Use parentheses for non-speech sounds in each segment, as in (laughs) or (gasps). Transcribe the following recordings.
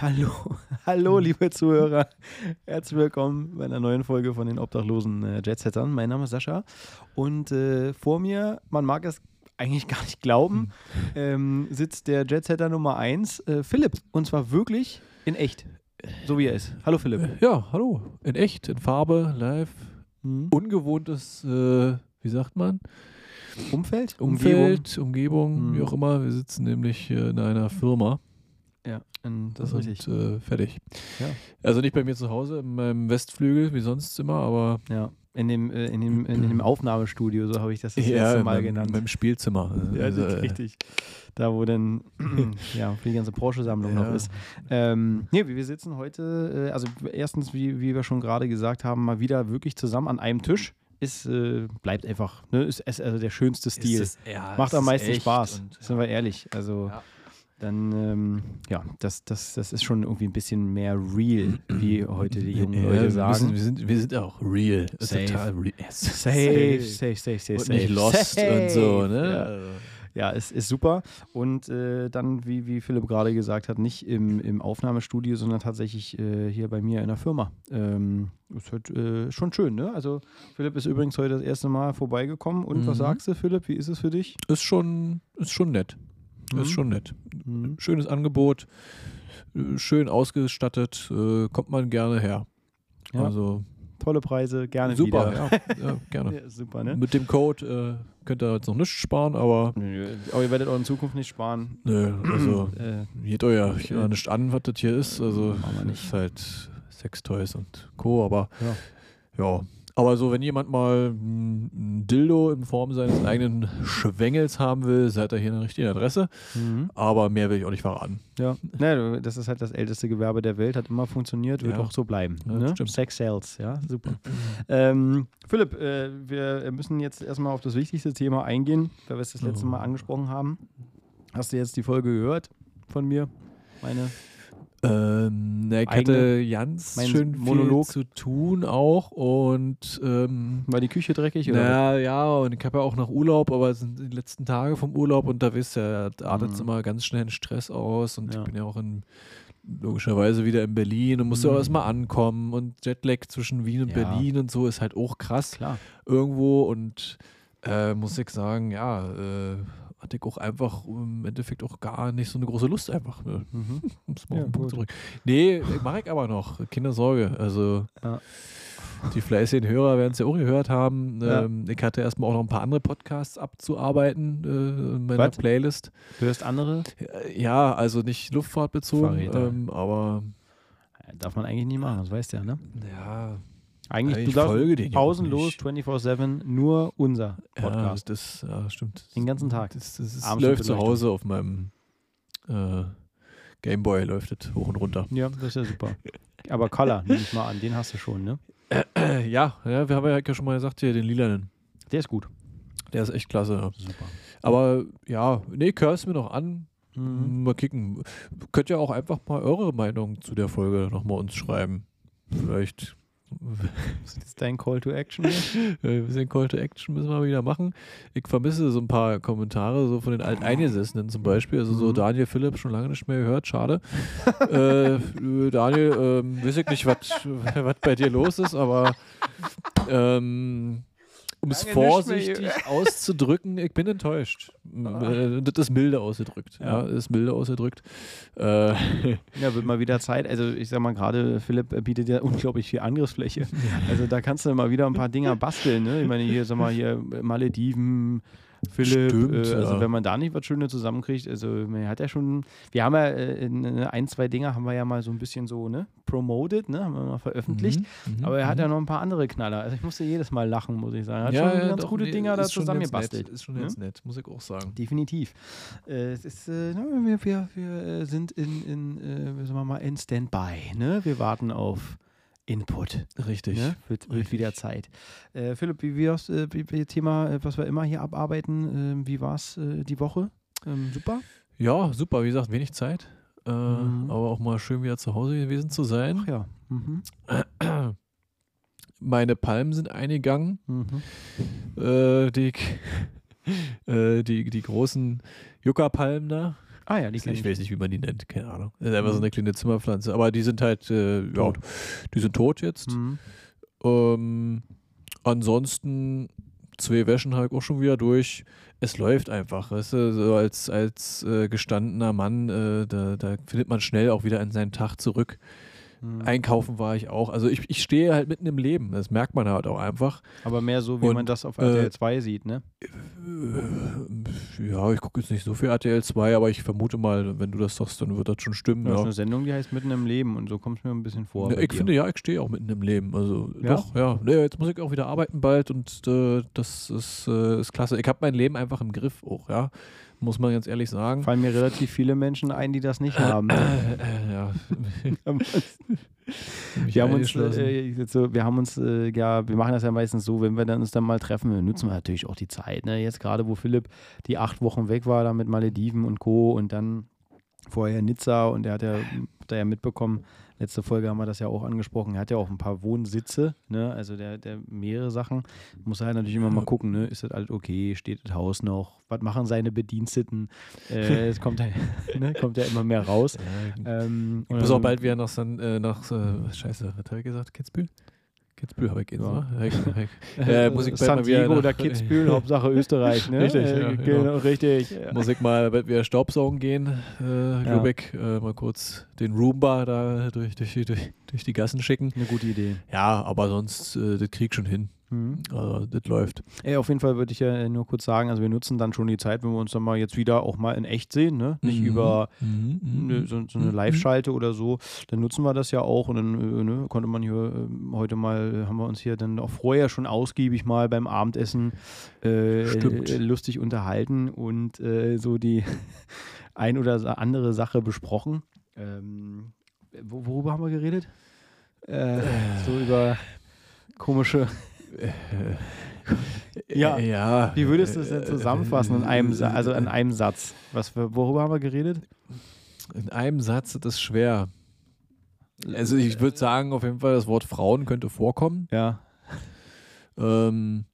Hallo, (laughs) hallo, liebe Zuhörer. Herzlich willkommen bei einer neuen Folge von den obdachlosen äh, Jetsettern. Mein Name ist Sascha und äh, vor mir, man mag es eigentlich gar nicht glauben, ähm, sitzt der Jetsetter Nummer 1, äh, Philipp. Und zwar wirklich in echt, so wie er ist. Hallo Philipp. Ja, hallo. In echt, in Farbe, live. Mhm. Ungewohntes, äh, wie sagt man? Umfeld? Umfeld, Umgebung, Mhm. wie auch immer. Wir sitzen nämlich äh, in einer Firma. Ja, das ist richtig. Äh, fertig. Ja. Also nicht bei mir zu Hause, in meinem Westflügel, wie sonst immer, aber Ja, in dem, äh, in dem, in dem Aufnahmestudio, so habe ich das das ja, letzte in Mal meinem, genannt. meinem Spielzimmer. (laughs) Ja, Also, ist äh, richtig. Da, wo dann (laughs) ja, für die ganze Porsche-Sammlung noch Ja. ist. Ähm, nee, wir sitzen heute, äh, also erstens, wie, wie wir schon gerade gesagt haben, mal wieder wirklich zusammen an einem Tisch. Ist, äh, bleibt einfach, ne? ist, ist also der schönste Stil. es- ja, Macht am ist meisten Spaß, sind wir ehrlich. Also Ja. Dann, ähm, ja, das, das, das ist schon irgendwie ein bisschen mehr real, wie heute die jungen Ja, Leute wir sagen. Wir sind, wir sind auch real. Safe. Total real. Yes. Safe, safe, safe, safe, Und safe. nicht lost und so, Safe. ne? Ja. Ja, ist, ist super. Und äh, dann, wie, wie Philipp gerade gesagt hat, nicht im, im Aufnahmestudio, sondern tatsächlich äh, hier bei mir in der Firma. Ähm, ist halt äh, schon schön, ne? Also Philipp ist übrigens heute das erste Mal vorbeigekommen. Und was Mhm. sagst du, Philipp? Wie ist es für dich? Ist schon, ist schon nett. Mhm. Ist schon nett. Mhm. Schönes Angebot, schön ausgestattet, äh, kommt man gerne her. Ja. Also Tolle Preise, gerne super, wieder. ja, ja, gerne. (laughs) Ja, super, ne? Mit dem Code äh, könnt ihr jetzt noch nichts sparen, aber Nö, Aber ihr werdet auch in Zukunft nicht sparen. nö, also (clears throat) Äh, geht euch ja nicht an, was das hier ist. Also ist halt Sextoys und Co. Aber Ja. ja. Aber so, wenn jemand mal ein Dildo in Form seines eigenen Schwengels haben will, seid ihr hier an der richtigen Adresse. mhm. Aber mehr will ich auch nicht verraten. Ja, ne, das ist halt das älteste Gewerbe der Welt, hat immer funktioniert, wird Ja. auch so bleiben. Ja, ne? Sex Sales, ja, super. ähm, Philipp, äh, wir müssen jetzt erstmal auf das wichtigste Thema eingehen, weil wir es das letzte Oh. Mal angesprochen haben. Hast du jetzt die Folge gehört von mir? Meine? Ähm, ich Eigene- hatte ganz mein schön Monolog. viel zu tun auch und ähm, War die Küche dreckig? Oder? na ja, und ich habe ja auch noch Urlaub, aber es sind die letzten Tage vom Urlaub und da wisst ihr, da artet es Mhm. immer ganz schnell in Stress aus und Ja. ich bin ja auch in logischerweise wieder in Berlin und musste Mhm. auch erstmal ankommen und Jetlag zwischen Wien und Ja. Berlin und so ist halt auch krass Klar. irgendwo und äh, muss ich sagen, ja, äh, hatte ich auch einfach im Endeffekt auch gar nicht so eine große Lust einfach. Ne? Mhm. (laughs) Um es mal Ja, auf den Punkt gut. zu bringen. Nee, mache ich aber noch. Keine Sorge. Also Ja. die fleißigen Hörer werden es ja auch gehört haben. Ja. Ähm, ich hatte erstmal auch noch ein paar andere Podcasts abzuarbeiten äh, in meiner Was? Playlist. Du hörst andere? Äh, Ja, also nicht luftfahrtbezogen, ähm, aber Darf man eigentlich nie machen, das weißt du ja, ne? ja, Eigentlich, ich du folge ja auch pausenlos, nicht. 24-7, nur unser ja Podcast. das ja, stimmt. Den ganzen Tag. Das, das ist, läuft zu. Hause auf meinem äh, Gameboy, läuft das hoch und runter. Ja, das ist ja super. Aber Color, (laughs) nehme ich mal an, den hast du schon, ne? (clears throat) Ja, ja, wir haben ja schon mal gesagt, hier den lilanen. Der ist gut. Der ist echt klasse. Super. Aber ja, nee, hör's mir noch an. Mhm. Mal kicken. Könnt ihr auch einfach mal eure Meinung zu der Folge nochmal uns schreiben. Vielleicht (laughs) Das ist dein Call to Action hier? (laughs) ein bisschen Call to Action müssen wir mal wieder machen. Ich vermisse so ein paar Kommentare, so von den Alteingesessenen zum Beispiel. Also so Mhm. Daniel Philipp schon lange nicht mehr gehört, schade. (laughs) äh, Daniel, ähm, weiß ich nicht, was was bei dir los ist, aber ähm, um es vorsichtig (laughs) auszudrücken, ich bin enttäuscht. Äh, das ist milde ausgedrückt. Ja, das ist milde ausgedrückt. Äh, Ja, wird mal wieder Zeit. Also ich sag mal gerade, Philipp bietet ja unglaublich viel Angriffsfläche. (laughs) Also da kannst du mal wieder ein paar Dinger basteln. Ne? Ich meine, hier, sag mal, hier Malediven, Philipp, Stimmt, äh, also ja. wenn man da nicht was Schönes zusammenkriegt, also man hat ja schon, wir haben ja äh, in ein, zwei Dinger haben wir ja mal so ein bisschen so, ne, promoted, ne, haben wir mal veröffentlicht. mhm, mhm, Aber er hat mhm. ja noch ein paar andere Knaller. Also ich musste jedes Mal lachen, muss ich sagen. Er hat ja, schon ja, ganz doch, gute nee, Dinger da zusammengebastelt. Ist schon ganz nett, muss ich auch sagen. Definitiv. Äh, es ist, äh, na, wir, wir, wir äh, sind in, in äh, sagen wir mal, in Standby. Ne? Wir warten auf Input. Richtig. Ne? Wird, wird wieder Zeit. Äh, Philipp, wie, wie, hast, äh, Thema, äh, was wir immer hier abarbeiten, äh, wie war es die Woche? Ähm, super. Ja, super. Wie gesagt, wenig Zeit. Äh, Mhm. Aber auch mal schön wieder zu Hause gewesen zu sein. Ach ja. Mhm. (clears throat) Meine Palmen sind eingegangen. Mhm. Äh, die, (laughs) die, die großen Yucca-Palmen da. Ah ja, die Ich, kenn ich. weiß nicht, wie man die nennt, keine Ahnung. Das ist einfach so Mhm. eine kleine Zimmerpflanze. Aber die sind halt, äh, ja, Tot. die sind tot jetzt. Mhm. Ähm, ansonsten, zwei Wäschen ich auch schon wieder durch. Es läuft einfach. Weißt du, so als, als äh, gestandener Mann, äh, da, da findet man schnell auch wieder in seinen Tag zurück. Mhm. Einkaufen war ich auch. Also ich, ich stehe halt mitten im Leben. Das merkt man halt auch einfach. Aber mehr so, wie Und, man das auf äh, RTL 2 sieht, ne? Äh, Ja, ich gucke jetzt nicht so viel RTL 2, aber ich vermute mal, wenn du das sagst, dann wird das schon stimmen. Ist Ja. eine Sendung, die heißt Mitten im Leben und so kommt es mir ein bisschen vor. Ja, ich dir. finde ja, ich stehe auch mitten im Leben. Also Ja? doch, ja. Nee, jetzt muss ich auch wieder arbeiten bald und äh, das ist, äh, ist klasse. Ich habe mein Leben einfach im Griff auch, ja. Muss man ganz ehrlich sagen. fallen mir relativ viele Menschen ein, die das nicht haben. Äh, äh, ja. (laughs) (laughs) Wir haben uns, äh, so, wir haben uns, äh, ja, wir machen das ja meistens so, wenn wir dann uns dann mal treffen, wir nutzen wir natürlich auch die Zeit. Ne? Jetzt gerade, wo Philipp die acht Wochen weg war, da mit Malediven und Co. und dann vorher Nizza und der hat ja, hat er ja mitbekommen, letzte Folge haben wir das ja auch angesprochen, er hat ja auch ein paar Wohnsitze, ne? also der, der mehrere Sachen. Muss halt natürlich immer mal gucken, ne? ist das alles okay, steht das Haus noch, was machen seine Bediensteten, äh, es kommt, ja, (laughs) ne? kommt ja immer mehr raus. Ja, Ähm, ich muss auch bald wieder nach, San, äh, nach äh, Scheiße, was habe ich gesagt? Kitzbühel? Kitzbühel habe ich jetzt, Ja. ne? (laughs) Äh, ich bald San Diego oder Kitzbühel, (laughs) Hauptsache Österreich, ne? Richtig, äh, ja, genau. genau. richtig. Ja. Muss ich mal bald wieder Staubsaugen gehen, äh. Lübeck, äh, mal kurz den Roomba da durch, durch, durch, durch die Gassen schicken. Eine gute Idee. Ja, aber sonst, äh, das krieg schon hin. Mhm. Also, das läuft. Ey, auf jeden Fall würde ich ja nur kurz sagen, also wir nutzen dann schon die Zeit, wenn wir uns dann mal jetzt wieder auch mal in echt sehen, ne? Nicht Mhm. über Mhm, ne, so, so eine mhm. Live-Schalte oder so, dann nutzen wir das ja auch und dann äh, ne, konnte man hier ähm, heute mal, haben wir uns hier dann auch vorher schon ausgiebig mal beim Abendessen äh, äh, lustig unterhalten und äh, so die (laughs) ein oder andere Sache besprochen. Ähm, wo, worüber haben wir geredet? Äh, so über komische. Ja. Ja. Wie würdest du es denn zusammenfassen in einem, also in einem Satz? Was, worüber haben wir geredet? In einem Satz ist das schwer. Also ich würde sagen, auf jeden Fall, das Wort Frauen könnte vorkommen. Ja. Ähm,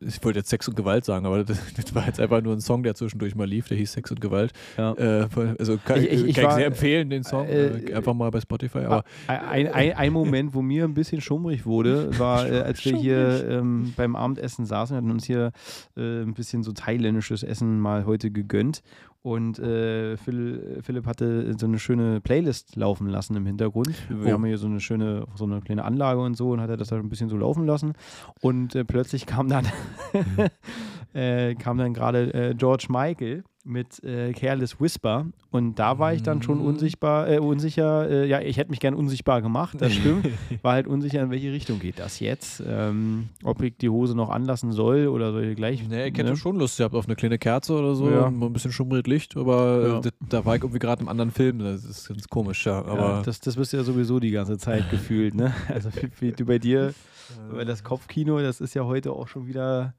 ich wollte jetzt Sex und Gewalt sagen, aber das, das war jetzt einfach nur ein Song, der zwischendurch mal lief, der hieß Sex und Gewalt. Ja. Äh, also kann Ich- ich, ich- kann ich war- sehr empfehlen, den Song. äh, Äh, einfach mal bei Spotify. Aber Ein, ein, ein Moment, wo mir ein bisschen schummrig wurde, (laughs) war, äh, als wir hier ähm, beim Abendessen saßen. Wir hatten uns hier äh, ein bisschen so thailändisches Essen mal heute gegönnt. Und äh, Phil, Philipp hatte so eine schöne Playlist laufen lassen im Hintergrund. Wir Oh. haben hier so eine schöne, so eine kleine Anlage und so und hat er das halt ein bisschen so laufen lassen. Und äh, plötzlich kam dann, (laughs) äh, kam dann gerade äh, George Michael mit äh, Careless Whisper. Und da war ich dann schon Mhm. unsichtbar, äh, unsicher. Äh, ja, ich hätte mich gern unsichtbar gemacht, das stimmt. (laughs) War halt unsicher, in welche Richtung geht das jetzt. Ähm, ob ich die Hose noch anlassen soll oder soll ich gleich. nee, ich hätte ne? schon Lust gehabt auf eine kleine Kerze oder so, Ja. ein bisschen schummrig Licht, aber Ja. äh, das, da war ich irgendwie gerade im anderen Film. Das ist ganz komisch, ja. Aber ja, das, das bist du ja sowieso die ganze Zeit gefühlt, ne? Also wie, wie du bei dir, (laughs) weil das Kopfkino, das ist ja heute auch schon wieder,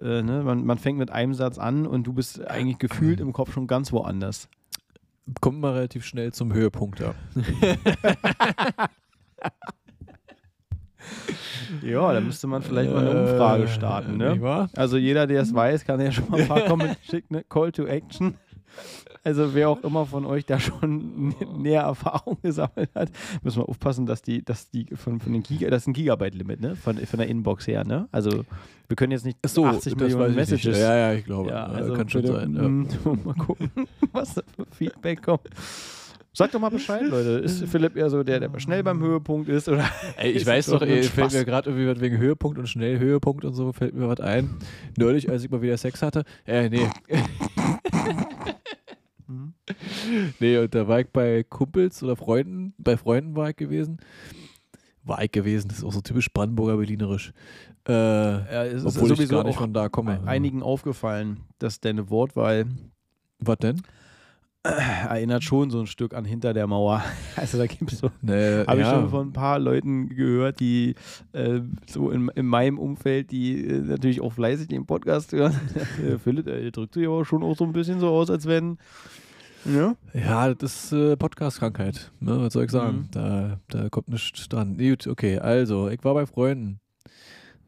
äh, ne? Man, man fängt mit einem Satz an und du bist eigentlich gefühlt im Kopf schon ganz woanders. kommt mal relativ schnell zum Höhepunkt, ja. (laughs) Ja, da müsste man vielleicht mal eine Umfrage starten, Äh, ne? Also jeder, der es weiß, kann ja schon mal ein paar (laughs) Comments schicken, ne? Call to Action. Also wer auch immer von euch da schon nä- näher Erfahrung gesammelt hat, müssen wir aufpassen, dass die, dass die von, von den Giga, das ist ein Gigabyte-Limit, ne? Von, von der Inbox her, ne? Also wir können jetzt nicht so, 80 das Millionen. Messages. Ja, ja, ich glaube. Ja, also kann schon sein. Ja. mm, (laughs) mal gucken, was da für Feedback kommt. Sag doch mal Bescheid, Leute. Ist Philipp eher so der, der schnell beim Höhepunkt ist? Oder (laughs) Ey, ich weiß doch, ey, fällt mir gerade irgendwie was wegen Höhepunkt und schnell Höhepunkt und so, fällt mir was ein. Neulich, als ich mal wieder Sex hatte. Äh, nee. (laughs) Mhm. nee, und da war ich bei Kumpels oder Freunden, bei Freunden war ich gewesen. War ich gewesen, das ist auch so typisch Brandenburger Berlinerisch. Äh, Ja, es ist obwohl ich sowieso auch von da komme. einigen aufgefallen, dass deine Wortwahl Was denn? erinnert schon so ein Stück an hinter der Mauer. (laughs) Also da gibt es so. Nee, Habe ich ja. schon von ein paar Leuten gehört, die äh, so in, in meinem Umfeld, die äh, natürlich auch fleißig den Podcast hören. (laughs) Äh, Philipp, äh, drückt sich aber schon auch so ein bisschen so aus, als wenn. Ja? Ja, das ist äh, Podcast-Krankheit. Ne? Was soll ich sagen? Mhm. Da, da kommt nichts dran. Gut, okay, also, ich war bei Freunden.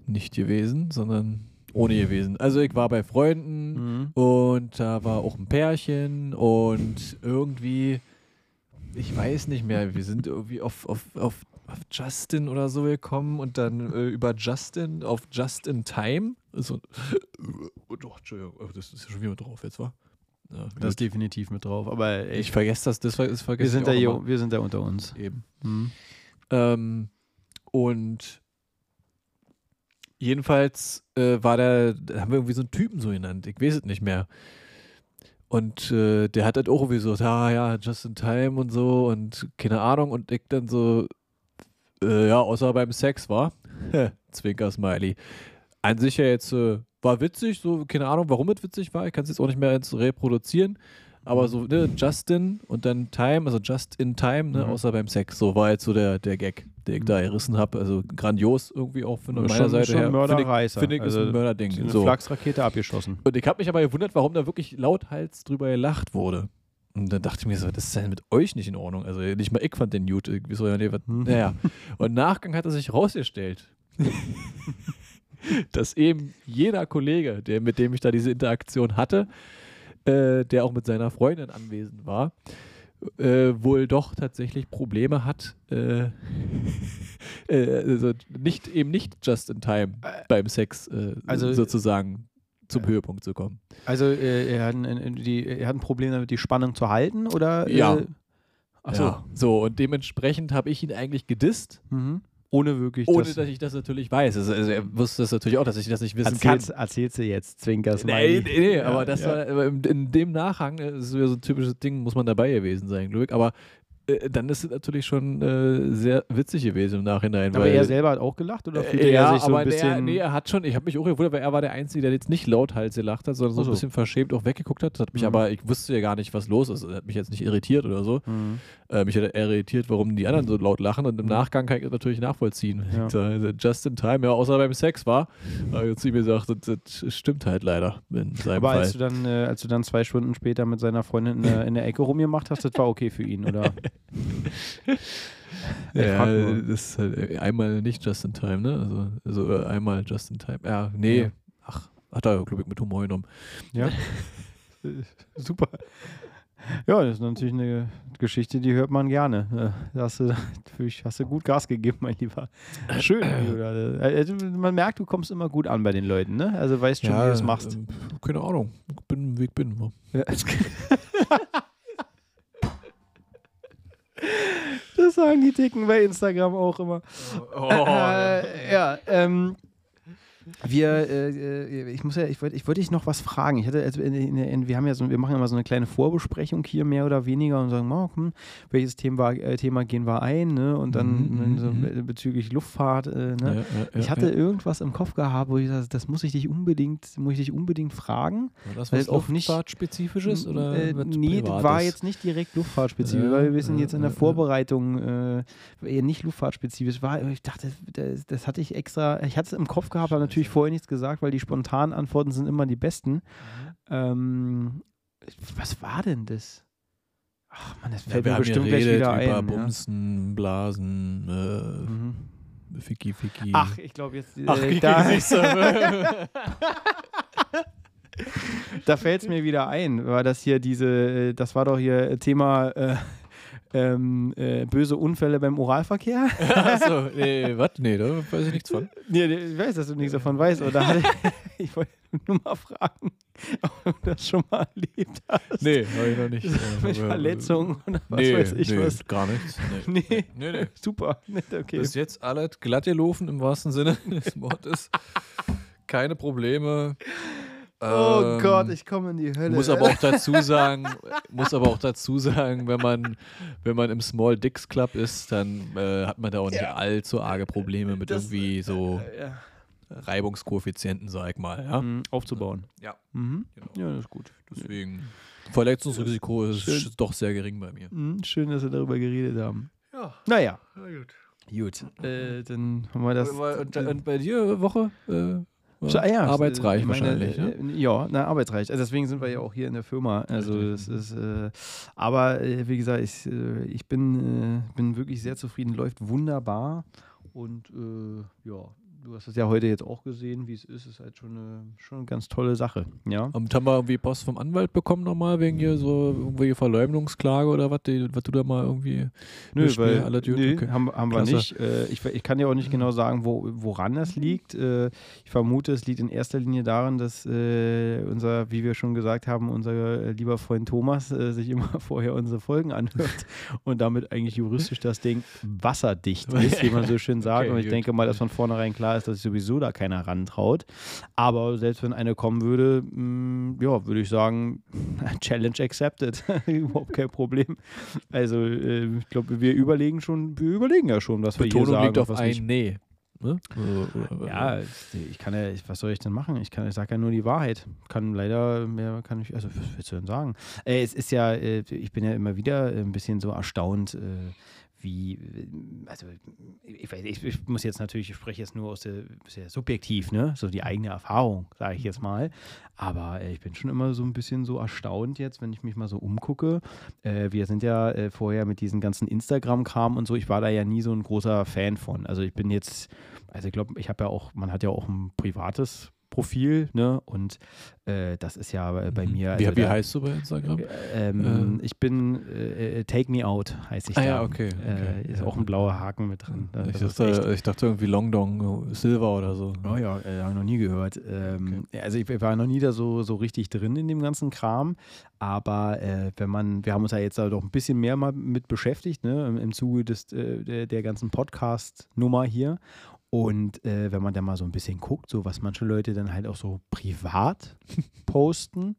Nicht gewesen, sondern ohne gewesen. Also ich war bei Freunden Mhm. und da war auch ein Pärchen und irgendwie, ich weiß nicht mehr, wir sind irgendwie auf, auf, auf, auf Justin oder so gekommen und dann äh, über Justin auf Just in Time. So, (laughs) oh, doch, Entschuldigung, oh, das ist ja schon wieder drauf jetzt, war? Ja, Das ist definitiv mit drauf. Aber ey, ich vergesse das, das, das vergesse wir, sind ich da auch hier, wir sind da unter uns. Eben. Mhm. Ähm, und jedenfalls äh, war der, da haben wir irgendwie so einen Typen so genannt, ich weiß es nicht mehr. Und äh, der hat halt auch irgendwie so, ja, ja, just in time und so und keine Ahnung. Und ich dann so, äh, ja, außer beim Sex war. (laughs) Zwinker-Smiley. An sich ja jetzt, äh, war witzig, so, keine Ahnung, warum es witzig war. Ich kann es jetzt auch nicht mehr jetzt reproduzieren. Aber so, ne, Justin und dann Time, also just in time, ne, Mhm. außer beim Sex. So war jetzt so der, der Gag, den ich da gerissen habe. Also grandios irgendwie auch von meiner schon, Seite schon her. Finde ich, Mörderreißer. finde ich ist also, ein Mörderding. eine So. Flachsrakete abgeschossen. Und ich habe mich aber gewundert, warum da wirklich lauthals drüber gelacht wurde. Und dann dachte ich mir so, das ist ja mit euch nicht in Ordnung. Also nicht mal ich fand den gut. Irgendwie so, nee, was, Hm. naja. (laughs) Und Nachgang hat er sich rausgestellt, (laughs) dass eben jeder Kollege, der, mit dem ich da diese Interaktion hatte, äh, der auch mit seiner Freundin anwesend war, äh, wohl doch tatsächlich Probleme hat, äh, (laughs) äh, also nicht, eben nicht just in time beim Sex äh, also- sozusagen zum Höhepunkt zu kommen. Also äh, er, hat ein, die, er hat ein Problem damit, die Spannung zu halten, oder? Ja. Äh, Achso. Ja. So, und dementsprechend habe ich ihn eigentlich gedisst, Mhm. Ohne wirklich ohne das. dass ich das natürlich weiß. Also, also er wusste das natürlich auch, dass ich das nicht wissen Erzählst, kann. erzählst du jetzt, Zwinkers Nee, nee, nee, Ja, aber das ja. war in, in dem Nachhang, äh, ist wieder so ein typisches Ding, muss man dabei gewesen sein, Glück. Aber äh, dann ist es natürlich schon äh, sehr witzig gewesen im Nachhinein. Aber weil, er selber hat auch gelacht oder fühlte Äh, ja, er sich so aber ein bisschen. Der, nee, er hat schon, ich habe mich auch gewundert, weil er war der Einzige, der jetzt nicht lauthals gelacht hat, sondern so so. ein bisschen verschämt auch weggeguckt hat. Das hat mich Mhm. aber, ich wusste ja gar nicht, was los ist. Das hat mich jetzt nicht irritiert oder so. Mhm. Äh, mich hat irritiert, warum die anderen so laut lachen und im Mhm. Nachgang kann ich das natürlich nachvollziehen. Ja. Just in time, ja, außer beim Sex war. Aber jetzt sie mir gesagt, das, das stimmt halt leider in seinem Aber Fall. als du, dann, äh, als du dann zwei Stunden später mit seiner Freundin in der, in der Ecke rumgemacht hast, das war okay für ihn, oder? (laughs) Ja, das ist halt äh, einmal nicht just in time, ne? Also, also äh, einmal just in time. Ja, nee. Ja. Ach, hat er, glaube ich, mit Humor genommen. Ja. Äh, (laughs) Super. Ja, das ist natürlich eine Geschichte, die hört man gerne. Äh, Da hast du, hast du gut Gas gegeben, mein Lieber. Schön. Äh, also man merkt, du kommst immer gut an bei den Leuten, ne? Also weißt schon, wie du es machst. ähm, keine Ahnung. Ich bin, wie ich bin. Ja. (laughs) Das sagen die Dicken bei Instagram auch immer. Oh, äh, ja, ähm, wir, äh, äh, ich muss ja, ich wollte ich wollte dich noch was fragen. Ich hatte, also in, in, in, wir haben ja so, wir machen immer so eine kleine Vorbesprechung hier mehr oder weniger und sagen, oh, hm, welches Thema, äh, Thema gehen wir ein, ne? Und dann Mhm, so mhm. be- bezüglich Luftfahrt, äh, ne? ja, Ich hatte irgendwas im Kopf gehabt, wo ich sage, das muss ich dich unbedingt, muss ich dich unbedingt fragen. War das was Luftfahrtspezifisches oder äh, nee, Privates? war jetzt nicht direkt luftfahrtspezifisch, weil wir sind ja, jetzt in der. Vorbereitung äh, eher nicht luftfahrtspezifisch. War, ich dachte, das, das hatte ich extra, ich hatte es im Kopf gehabt, aber natürlich vorher nichts gesagt, weil die spontanen Antworten sind immer die besten. Mhm. Ähm, was war denn das? Ach man, das Ja, fällt wir mir bestimmt gleich wieder über ein. Ja. Bumsen, Blasen, Mhm. äh, Ficky, Ficky. Ach, ich glaube jetzt, äh, Ach, da, (laughs) (laughs) da fällt es mir wieder ein, war das hier diese, äh, das war doch hier Thema äh, ähm, äh, böse Unfälle beim Oralverkehr. (laughs) Achso, nee, was? Nee, da weiß ich nichts von. Nee, ich weiß, dass du nichts davon weißt. Oder (laughs) (laughs) ich, wollte nur mal fragen, ob du das schon mal erlebt hast. Nee, habe ich noch nicht. Mit Äh, Verletzungen oder was nee, weiß ich nee, was. gar nichts. Nee, Nee, nee. super. Nee, okay. Bis jetzt alles glatt gelaufen im wahrsten Sinne des Wortes. Keine Probleme. Oh Ähm, Gott, ich komme in die Hölle. Muss aber auch dazu sagen, muss aber auch dazu sagen, wenn man, wenn man im Small Dicks Club ist, dann äh, hat man da auch nicht Ja. allzu arge Probleme mit Das- irgendwie so Äh, ja. Reibungskoeffizienten, sag ich mal. Ja? Mhm, aufzubauen. Ja. Mhm. Genau. Ja, das ist gut. Deswegen Verletzungsrisiko ist Schön. doch sehr gering bei mir. Mhm, schön, dass wir darüber geredet haben. Ja, Naja, gut. gut. Äh, dann haben wir das. und, und bei dir Woche? Äh, So, ah ja, arbeitsreich ich meine, wahrscheinlich. ne? äh, Ja, na, arbeitsreich. Also deswegen sind wir ja auch hier in der Firma. Also das ist, äh, aber äh, wie gesagt, ich, äh, ich bin, äh, bin wirklich sehr zufrieden, läuft wunderbar und äh, ja, du hast es ja heute jetzt auch gesehen, wie es ist, ist halt schon eine, schon eine ganz tolle Sache. Ja. Und haben wir irgendwie Post vom Anwalt bekommen nochmal, wegen hier so irgendwelche Verleumdungsklage oder was, was du da mal irgendwie Nö, weil, alle nee, okay. haben, haben wir nicht. Äh, ich, ich kann dir auch nicht genau sagen, wo, woran das liegt. Äh, ich vermute, es liegt in erster Linie daran, dass äh, unser, wie wir schon gesagt haben, unser äh, lieber Freund Thomas äh, sich immer (laughs) vorher unsere Folgen anhört (laughs) und damit eigentlich juristisch das Ding wasserdicht (laughs) ist, wie man so schön sagt. Okay, und ich gut. denke mal, dass von vornherein klar ist, dass sich sowieso da keiner rantraut. Aber selbst wenn eine kommen würde, mh, ja, würde ich sagen, (laughs) Challenge accepted. (laughs) Überhaupt kein Problem. Also, äh, ich glaube, wir überlegen schon, wir überlegen ja schon, was wir hier Betonung sagen. liegt auf was ein nicht. Nee. Ne? Ja, ich kann ja, was soll ich denn machen? Ich kann, ich sage ja nur die Wahrheit. Kann leider mehr, kann ich, also was willst du denn sagen? Äh, es ist ja, äh, ich bin ja immer wieder ein bisschen so erstaunt, äh, wie, also ich, weiß, ich, ich muss jetzt natürlich, ich spreche jetzt nur aus der, sehr subjektiv, ne? So die eigene Erfahrung, sage ich jetzt mal. Aber äh, ich bin schon immer so ein bisschen so erstaunt jetzt, wenn ich mich mal so umgucke. Äh, wir sind ja äh, vorher mit diesen ganzen Instagram-Kram und so, ich war da ja nie so ein großer Fan von. Also ich bin jetzt, also ich glaube, ich habe ja auch, man hat ja auch ein privates Profil, ne? Und äh, das ist ja bei, bei Mhm. mir. Wie, also wie da- heißt du bei Instagram? ähm, Ich bin äh, äh, Take Me Out, heiße ich Ah da. ja, okay, Äh, okay, ist ja. auch ein blauer Haken mit drin. ich, Das echt- dachte, ich dachte irgendwie Long Dong Silver oder so. Oh ja, äh, habe ich noch nie gehört. Ähm, Also ich war noch nie da so, so richtig drin in dem ganzen Kram. Aber äh, wenn man, wir haben uns ja jetzt da doch ein bisschen mehr mal mit beschäftigt, ne, im, im Zuge des, äh, der, der ganzen Podcast-Nummer hier. Und äh, wenn man da mal so ein bisschen guckt, so was manche Leute dann halt auch so privat (laughs) posten,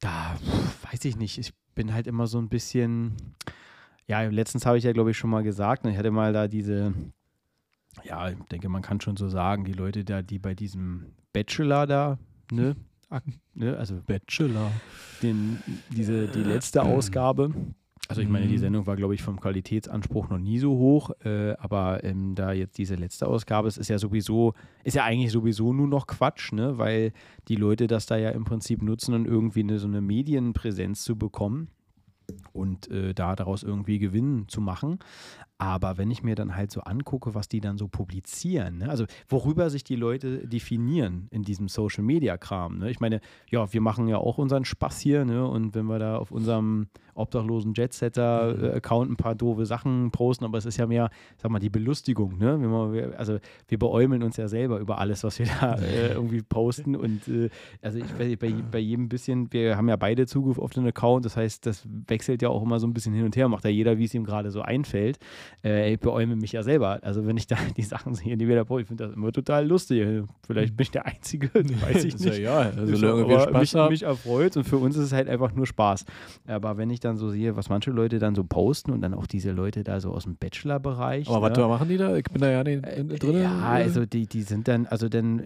da pf, weiß ich nicht. Ich bin halt immer so ein bisschen, ja, letztens habe ich ja, glaube ich, schon mal gesagt, ne, ich hatte mal da diese, ja, ich denke, man kann schon so sagen, die Leute da, die bei diesem Bachelor da, ne, (laughs) ne also Bachelor. den, diese, die letzte Ausgabe. Also ich meine, die Mhm. Sendung war, glaube ich, vom Qualitätsanspruch noch nie so hoch, äh, aber ähm, da jetzt diese letzte Ausgabe, es ist ja sowieso, ist ja eigentlich sowieso nur noch Quatsch, ne? Weil die Leute das da ja im Prinzip nutzen, um irgendwie eine, so eine Medienpräsenz zu bekommen und äh, da daraus irgendwie Gewinn zu machen. Aber wenn ich mir dann halt so angucke, was die dann so publizieren, ne? also worüber sich die Leute definieren in diesem Social Media Kram. Ne? Ich meine, ja, wir machen ja auch unseren Spaß hier, ne? Und wenn wir da auf unserem obdachlosen Jetsetter-Account ein paar doofe Sachen posten, aber es ist ja mehr, sag mal, die Belustigung, ne? Wir- also wir beäumeln uns ja selber über alles, was wir da (laughs) äh, irgendwie posten. Und äh, also ich weiß nicht, bei, bei jedem bisschen, wir haben ja beide Zugriff auf den Account, das heißt, das wechselt ja auch immer so ein bisschen hin und her, macht ja jeder, wie es ihm gerade so einfällt. Äh, ich beäume mich ja selber. Also wenn ich da (laughs) die Sachen sehe, die wir da posten, ich finde das immer total lustig. Vielleicht bin ich der Einzige, (laughs) weiß ich (laughs) Ist ja nicht. egal. Also, solange so, wir Spaß mich, haben. mich erfreut und für uns ist es halt einfach nur Spaß. Aber wenn ich dann so sehe, was manche Leute dann so posten und dann auch diese Leute da so aus dem Bachelor-Bereich. aber ne? was machen die da? Ich bin da ja nicht in, drin. Äh, Ja, also die, die sind dann, also dann,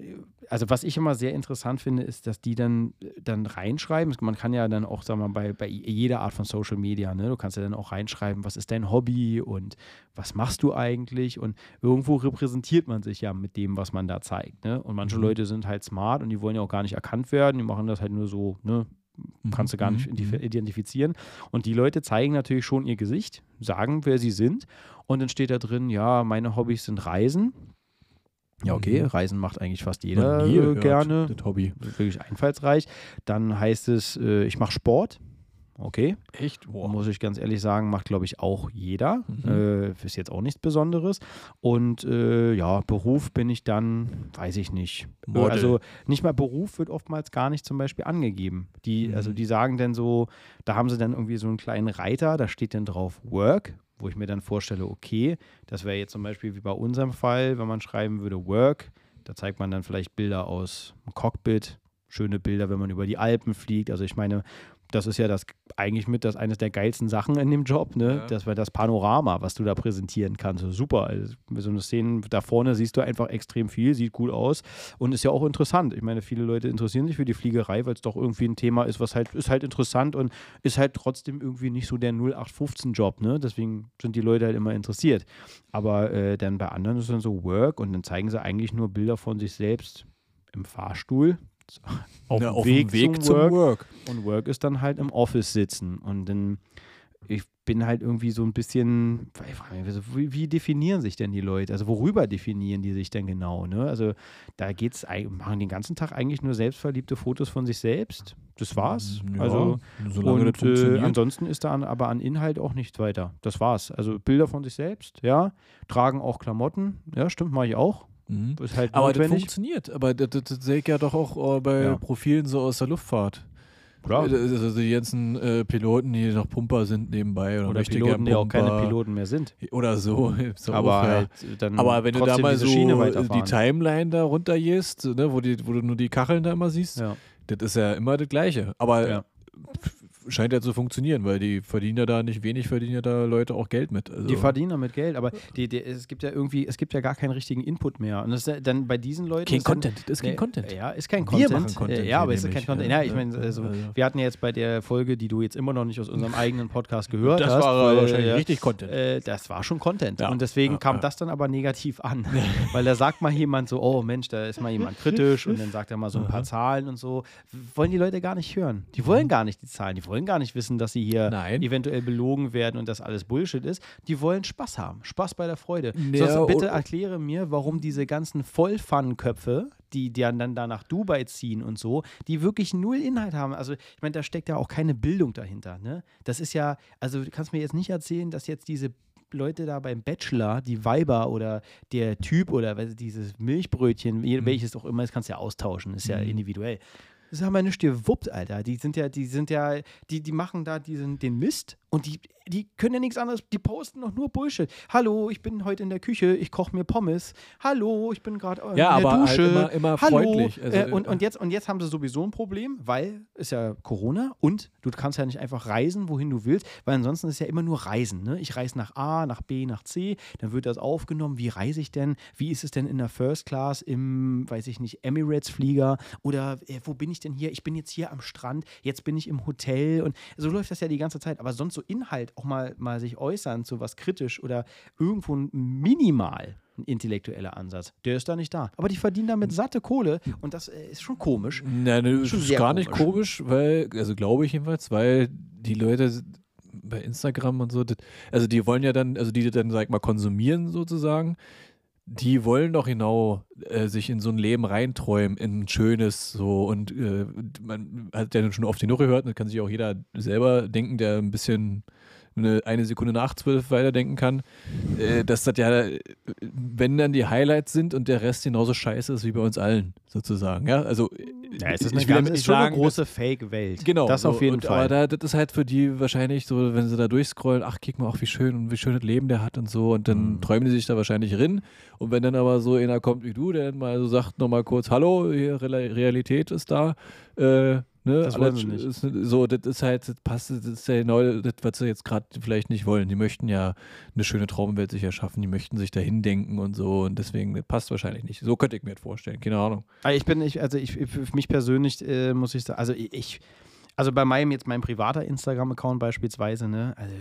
also was ich immer sehr interessant finde, ist, dass die dann, dann reinschreiben. Man kann ja dann auch, sagen wir mal, bei, bei jeder Art von Social Media, ne, du kannst ja dann auch reinschreiben, was ist dein Hobby und was machst du eigentlich? Und irgendwo repräsentiert man sich ja mit dem, was man da zeigt. Ne? Und manche Mhm. Leute sind halt smart und die wollen ja auch gar nicht erkannt werden, die machen das halt nur so, ne, kannst du gar nicht Mhm. identif- identifizieren. Und die Leute zeigen natürlich schon ihr Gesicht, sagen, wer sie sind. Und dann steht da drin, ja, meine Hobbys sind Reisen. Ja, okay, Mhm. Reisen macht eigentlich fast jeder nie äh, gerne. Das Hobby. Wirklich einfallsreich. Dann heißt es, äh, ich mache Sport. Okay, Echt? muss ich ganz ehrlich sagen, macht glaube ich auch jeder. Mhm. Äh, ist jetzt auch nichts Besonderes. Und äh, ja, Beruf bin ich dann, weiß ich nicht. Model. Also nicht mal Beruf wird oftmals gar nicht zum Beispiel angegeben. Die, Mhm. also die sagen dann so, da haben sie dann irgendwie so einen kleinen Reiter, da steht dann drauf Work, wo ich mir dann vorstelle, okay, das wäre jetzt zum Beispiel wie bei unserem Fall, wenn man schreiben würde Work, da zeigt man dann vielleicht Bilder aus dem Cockpit, schöne Bilder, wenn man über die Alpen fliegt. Also ich meine, das ist ja das eigentlich mit das eines der geilsten Sachen in dem Job, ne? Ja. Das war das Panorama, was du da präsentieren kannst. Super. Also, so eine Szene da vorne siehst du einfach extrem viel, sieht cool aus und ist ja auch interessant. Ich meine, viele Leute interessieren sich für die Fliegerei, weil es doch irgendwie ein Thema ist, was halt ist halt interessant und ist halt trotzdem irgendwie nicht so der 0815 Job, ne? Deswegen sind die Leute halt immer interessiert. Aber äh, dann bei anderen ist dann so Work und dann zeigen sie eigentlich nur Bilder von sich selbst im Fahrstuhl. Auf, Ja, dem auf Weg, dem Weg zum, zum Work. Work. Und Work ist dann halt im Office sitzen. Und dann ich bin halt irgendwie so ein bisschen, wie, wie definieren sich denn die Leute? Also worüber definieren die sich denn genau? Ne? Also da geht's, machen den ganzen Tag eigentlich nur selbstverliebte Fotos von sich selbst. Das war's. Ja, also und äh, ansonsten ist da an, aber an Inhalt auch nichts weiter. Das war's. Also Bilder von sich selbst, ja, tragen auch Klamotten, ja, stimmt, mache ich auch. Mhm. Ist halt Aber das funktioniert. Aber das, das, das sehe ich ja doch auch äh, bei Ja. Profilen so aus der Luftfahrt. Klar. Äh, Also die ganzen äh, Piloten, die noch Pumper sind nebenbei oder, Oder Piloten, die auch keine Piloten mehr sind. Oder so. (laughs) Doch Aber auch, ja. halt dann Aber wenn du da mal so die. Timeline da runtergehst, ne, wo, die, wo du nur die Kacheln da immer siehst, ja. das ist ja immer das Gleiche. Aber Ja. Scheint ja zu funktionieren, weil die verdienen ja da nicht wenig, verdienen ja da Leute auch Geld mit. Also, Die verdienen damit Geld, aber die, die, es gibt ja irgendwie, es gibt ja gar keinen richtigen Input mehr. Und das ist ja dann bei diesen Leuten. kein ist dann, Content, das ist kein Nee, Content. Ja, ist kein Wir Content. machen Content Äh, Ja, aber es ist kein Content. ja. Ja, ich meine, also, wir hatten ja jetzt bei der Folge, die du jetzt immer noch nicht aus unserem eigenen Podcast gehört das hast. war weil, wahrscheinlich ja, richtig Content. Äh, das war schon Content. Ja. Und deswegen Ja, kam ja. das dann aber negativ an. (laughs) Weil da sagt mal jemand so, oh Mensch, da ist mal jemand kritisch und dann sagt er mal so ein paar. Zahlen und so. Wollen die Leute gar nicht hören. Die wollen gar nicht die Zahlen. Die wollen gar nicht wissen, dass sie hier Nein. eventuell belogen werden und das alles Bullshit ist. Die wollen Spaß haben. Spaß bei der Freude. Ja, Sonst bitte erkläre mir, warum diese ganzen Vollpfannenköpfe, die, die dann da nach Dubai ziehen und so, die wirklich null Inhalt haben. Also, ich meine, da steckt ja auch keine Bildung dahinter. Ne? Das ist ja, also du kannst mir jetzt nicht erzählen, dass jetzt diese Leute da beim Bachelor, die Weiber oder der Typ oder dieses Milchbrötchen, je- welches auch immer, das kannst du ja austauschen, ist ja Mhm. individuell. Das haben wir nicht gewuppt, Alter. Die sind ja, die sind ja, die, die machen da diesen, den Mist und die, die können ja nichts anderes, die posten doch nur Bullshit. Hallo, ich bin heute in der Küche, ich koche mir Pommes. Hallo, ich bin gerade äh, Ja, in der aber halt Dusche. immer- immer Hallo. freundlich. Also, äh, und, und, jetzt, und jetzt haben sie sowieso ein Problem, weil ist ja Corona und du kannst ja nicht einfach reisen, wohin du willst, weil ansonsten ist ja immer nur Reisen. Ne? Ich reise nach A, nach B, nach C, dann wird das aufgenommen. Wie reise ich denn? Wie ist es denn in der First Class im, weiß ich nicht, Emirates-Flieger? Oder äh, wo bin ich denn hier? Ich bin jetzt hier am Strand, jetzt bin ich im Hotel und so läuft das ja die ganze Zeit. Aber sonst so Inhalt auch mal, mal sich äußern zu was kritisch oder irgendwo minimal ein intellektueller Ansatz, der ist da nicht da. Aber die verdienen damit satte Kohle und das äh, ist schon komisch. Nein, das Schon ist gar nicht komisch. komisch, weil, also glaube ich jedenfalls, weil die Leute bei Instagram und so, das, also die wollen ja dann, also die dann, sag ich mal, konsumieren sozusagen, die wollen doch genau äh, sich in so ein Leben reinträumen, in ein schönes so. Und äh, man hat ja schon oft genug gehört, das kann sich auch jeder selber denken, der ein bisschen eine, eine Sekunde nach zwölf weiterdenken kann, äh, dass das ja, äh, wenn dann die Highlights sind und der Rest genauso scheiße ist wie bei uns allen, sozusagen. Ja, also Ja, es ist, ich eine, will ganz, ist nicht schon eine sagen, große Fake-Welt. Genau. Das auf jeden und, Fall. Aber da, das ist halt für die wahrscheinlich so, wenn sie da durchscrollen, ach, guck mal auch, wie schön und wie schön das Leben der hat und so. Und dann Mhm. träumen die sich da wahrscheinlich rin. Und wenn dann aber so einer kommt wie du, der dann mal so sagt, nochmal kurz, hallo, hier, Re Realität ist da, äh, Ne, Das wollen sie nicht. Ist, so, das ist halt, das passt, das ist ja genau das, was sie jetzt gerade vielleicht nicht wollen. Die möchten ja eine schöne Traumwelt sich erschaffen, die möchten sich dahin denken und so und deswegen das passt wahrscheinlich nicht. So könnte ich mir das vorstellen, keine Ahnung. Aber Ich bin, ich, also ich, für mich persönlich äh, muss ich sagen, also ich, also bei meinem jetzt mein privater Instagram-Account beispielsweise, ne, also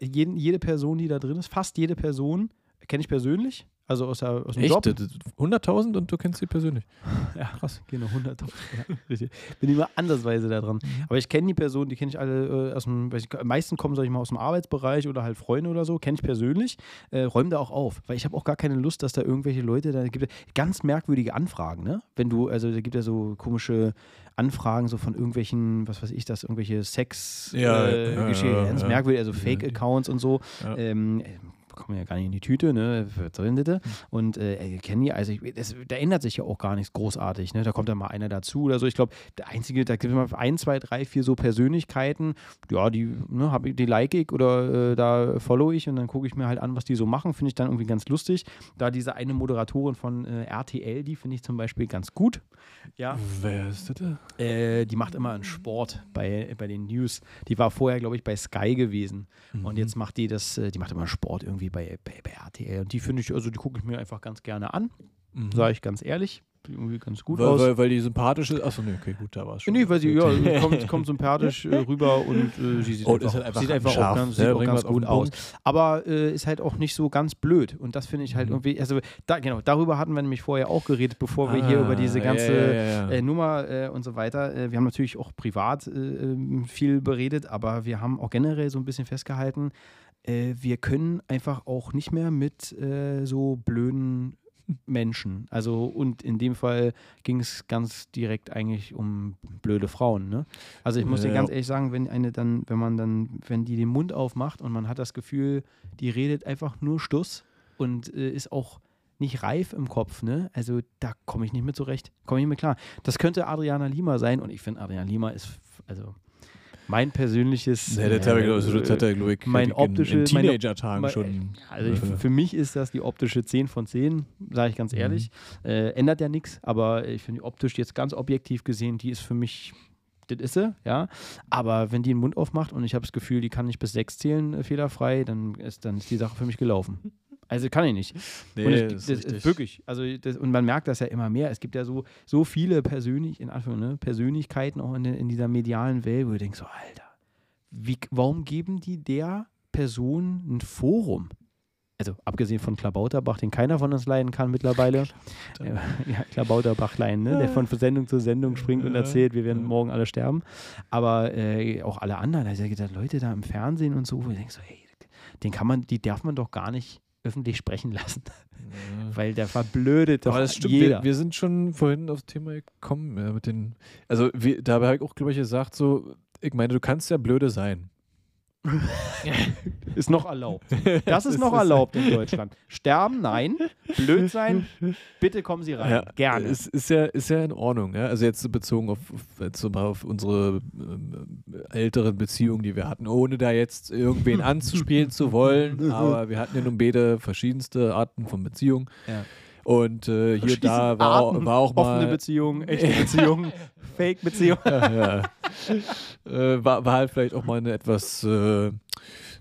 jede Person, die da drin ist, fast jede Person kenne ich persönlich, also aus, der, aus dem Job. Echt? Das- 100.000 und du kennst sie persönlich. (laughs) Ja, krass. Genau, 100. (laughs) Ja, richtig. Bin immer andersweise da dran. Aber ich kenne die Personen, die kenne ich alle äh, aus dem, weiß ich, am meisten kommen, sag ich mal, aus dem Arbeitsbereich oder halt Freunde oder so, kenne ich persönlich. Äh, räum da auch auf, weil ich habe auch gar keine Lust, dass da irgendwelche Leute, da gibt es ganz merkwürdige Anfragen, ne? Wenn du, also da gibt ja so komische Anfragen so von irgendwelchen, was weiß ich, das, irgendwelche Sex Ja, äh, ja, ja, ganz merkwürdig, also Fake-Accounts und so. Ja. Ähm, äh, kommen ja gar nicht in die Tüte, ne? Das? Und äh, kennen die, also ich, das, da ändert sich ja auch gar nichts großartig, ne? Da kommt dann mal einer dazu oder so. Ich glaube, der einzige, da gibt es mal ein, zwei, drei, vier so Persönlichkeiten, ja, die, ne, hab ich, die like ich oder äh, da follow ich und dann gucke ich mir halt an, was die so machen, finde ich dann irgendwie ganz lustig. Da diese eine Moderatorin von äh, RTL, die finde ich zum Beispiel ganz gut. Ja. Wer ist das? da? Äh, die macht immer einen Sport bei, bei den News. Die war vorher, glaube ich, bei Sky gewesen. Mhm. Und jetzt macht die das, äh, die macht immer Sport irgendwie bei, bei, bei RTL. Und die finde ich, also die gucke ich mir einfach ganz gerne an, Mhm. sage ich ganz ehrlich. irgendwie ganz gut weil, aus. weil, weil die sympathisch ist. Achso, nee, okay, gut, da war es schon. Nee, weil sie ja, kommt, kommt sympathisch äh, (laughs) rüber und äh, sie sieht Oh, einfach, halt einfach sieht einfach scharf, auch ganz, ne? sieht auch Bringen ganz gut aus. Aber äh, ist halt auch nicht so ganz blöd. Und das finde ich halt Mhm. irgendwie, also da, genau, darüber hatten wir nämlich vorher auch geredet, bevor wir hier Ah, über diese ganze ja, ja. Äh, Nummer äh, und so weiter. Äh, wir haben natürlich auch privat äh, ähm, viel beredet, aber wir haben auch generell so ein bisschen festgehalten, äh, wir können einfach auch nicht mehr mit äh, so blöden (laughs) Menschen. Also und in dem Fall ging es ganz direkt eigentlich um blöde Frauen. Ne? Also ich muss dir Ja. ganz ehrlich sagen, wenn eine dann, wenn man dann, wenn die den Mund aufmacht und man hat das Gefühl, die redet einfach nur Stuss und äh, ist auch nicht reif im Kopf, ne? Also da komme ich nicht mit zurecht, komme ich nicht mit klar. Das könnte Adriana Lima sein und ich finde Adriana Lima ist also mein persönliches Nee, das, ich, glaub ich, das hat äh, er, glaub ich, mein in, optische- in meine- Teenager-Tagen schon. also ich, äh, für mich ist das die optische 10 von 10, sage ich ganz Mhm. ehrlich. Äh, ändert ja nichts, aber ich finde optisch jetzt ganz objektiv gesehen, die ist für mich, das ist sie, ja. Aber wenn die den Mund aufmacht und ich habe das Gefühl, die kann nicht bis 6 zählen äh, fehlerfrei, dann ist, dann ist die Sache für mich gelaufen. Also kann ich nicht. nee, und ich, das das, ist richtig. wirklich. Also das, und man merkt das ja immer mehr. Es gibt ja so, so viele persönlich, in Anführung, ne, Persönlichkeiten auch in, in dieser medialen Welt, wo du denkst, so, Alter, wie, warum geben die der Person ein Forum? Also abgesehen von Klabauterbach, den keiner von uns leiden kann mittlerweile. (laughs) Ja, ja, Klabauterbachlein, ne? der von Sendung zu Sendung springt und erzählt, wir werden morgen alle sterben. Aber äh, auch alle anderen, also gedacht, Leute da im Fernsehen und so, wo du denkst so, hey, den kann man, die darf man doch gar nicht öffentlich sprechen lassen, Ja. weil der verblödet doch Aber das stimmt, jeder. wir, wir sind schon vorhin aufs Thema gekommen, ja, mit den, also wir, dabei habe ich auch, glaube ich, gesagt, so, ich meine, du kannst ja blöde sein. (laughs) ist noch erlaubt. Das ist noch erlaubt in Deutschland. Sterben, nein. Blöd sein, bitte kommen Sie rein. Ja, Gerne. Ist, ist, ja, ist ja in Ordnung. Ja? Also jetzt bezogen auf, jetzt auf unsere ähm, älteren Beziehungen, die wir hatten, ohne da jetzt irgendwen (laughs) anzuspielen zu wollen. Aber wir hatten ja nun beide verschiedenste Arten von Beziehungen. Ja. Und äh, hier da war, Arten, war auch mal Offene Beziehungen, echte (laughs) Beziehungen, Fake-Beziehungen. ja, ja. Äh, war, war halt vielleicht auch mal eine etwas äh,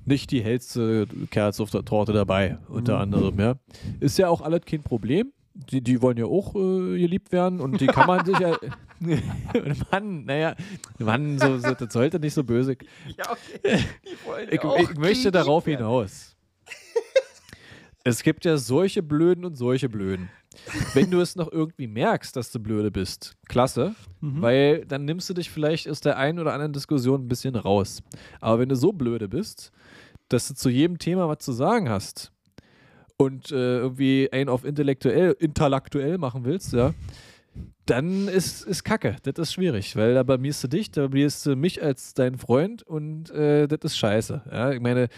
nicht die hellste Kerze auf der Torte dabei, unter Mhm. anderem, ja. Ist ja auch alles kein Problem. Die, die wollen ja auch äh, geliebt werden und die kann man sich ja. (laughs) Mann, naja, Mann, so, so, das sollte nicht so böse. Ja, okay. Ich, ich möchte darauf hinaus. Es gibt ja solche Blöden und solche Blöden. Wenn du es noch irgendwie merkst, dass du blöde bist, klasse, Mhm. weil dann nimmst du dich vielleicht aus der einen oder anderen Diskussion ein bisschen raus. Aber wenn du so blöde bist, dass du zu jedem Thema was zu sagen hast und äh, irgendwie einen auf intellektuell, intellektuell machen willst, ja, dann ist, ist Kacke. Das ist schwierig, weil da blamierst du dich, da blamierst du mich als deinen Freund und äh, das ist scheiße. Ja? Ich meine,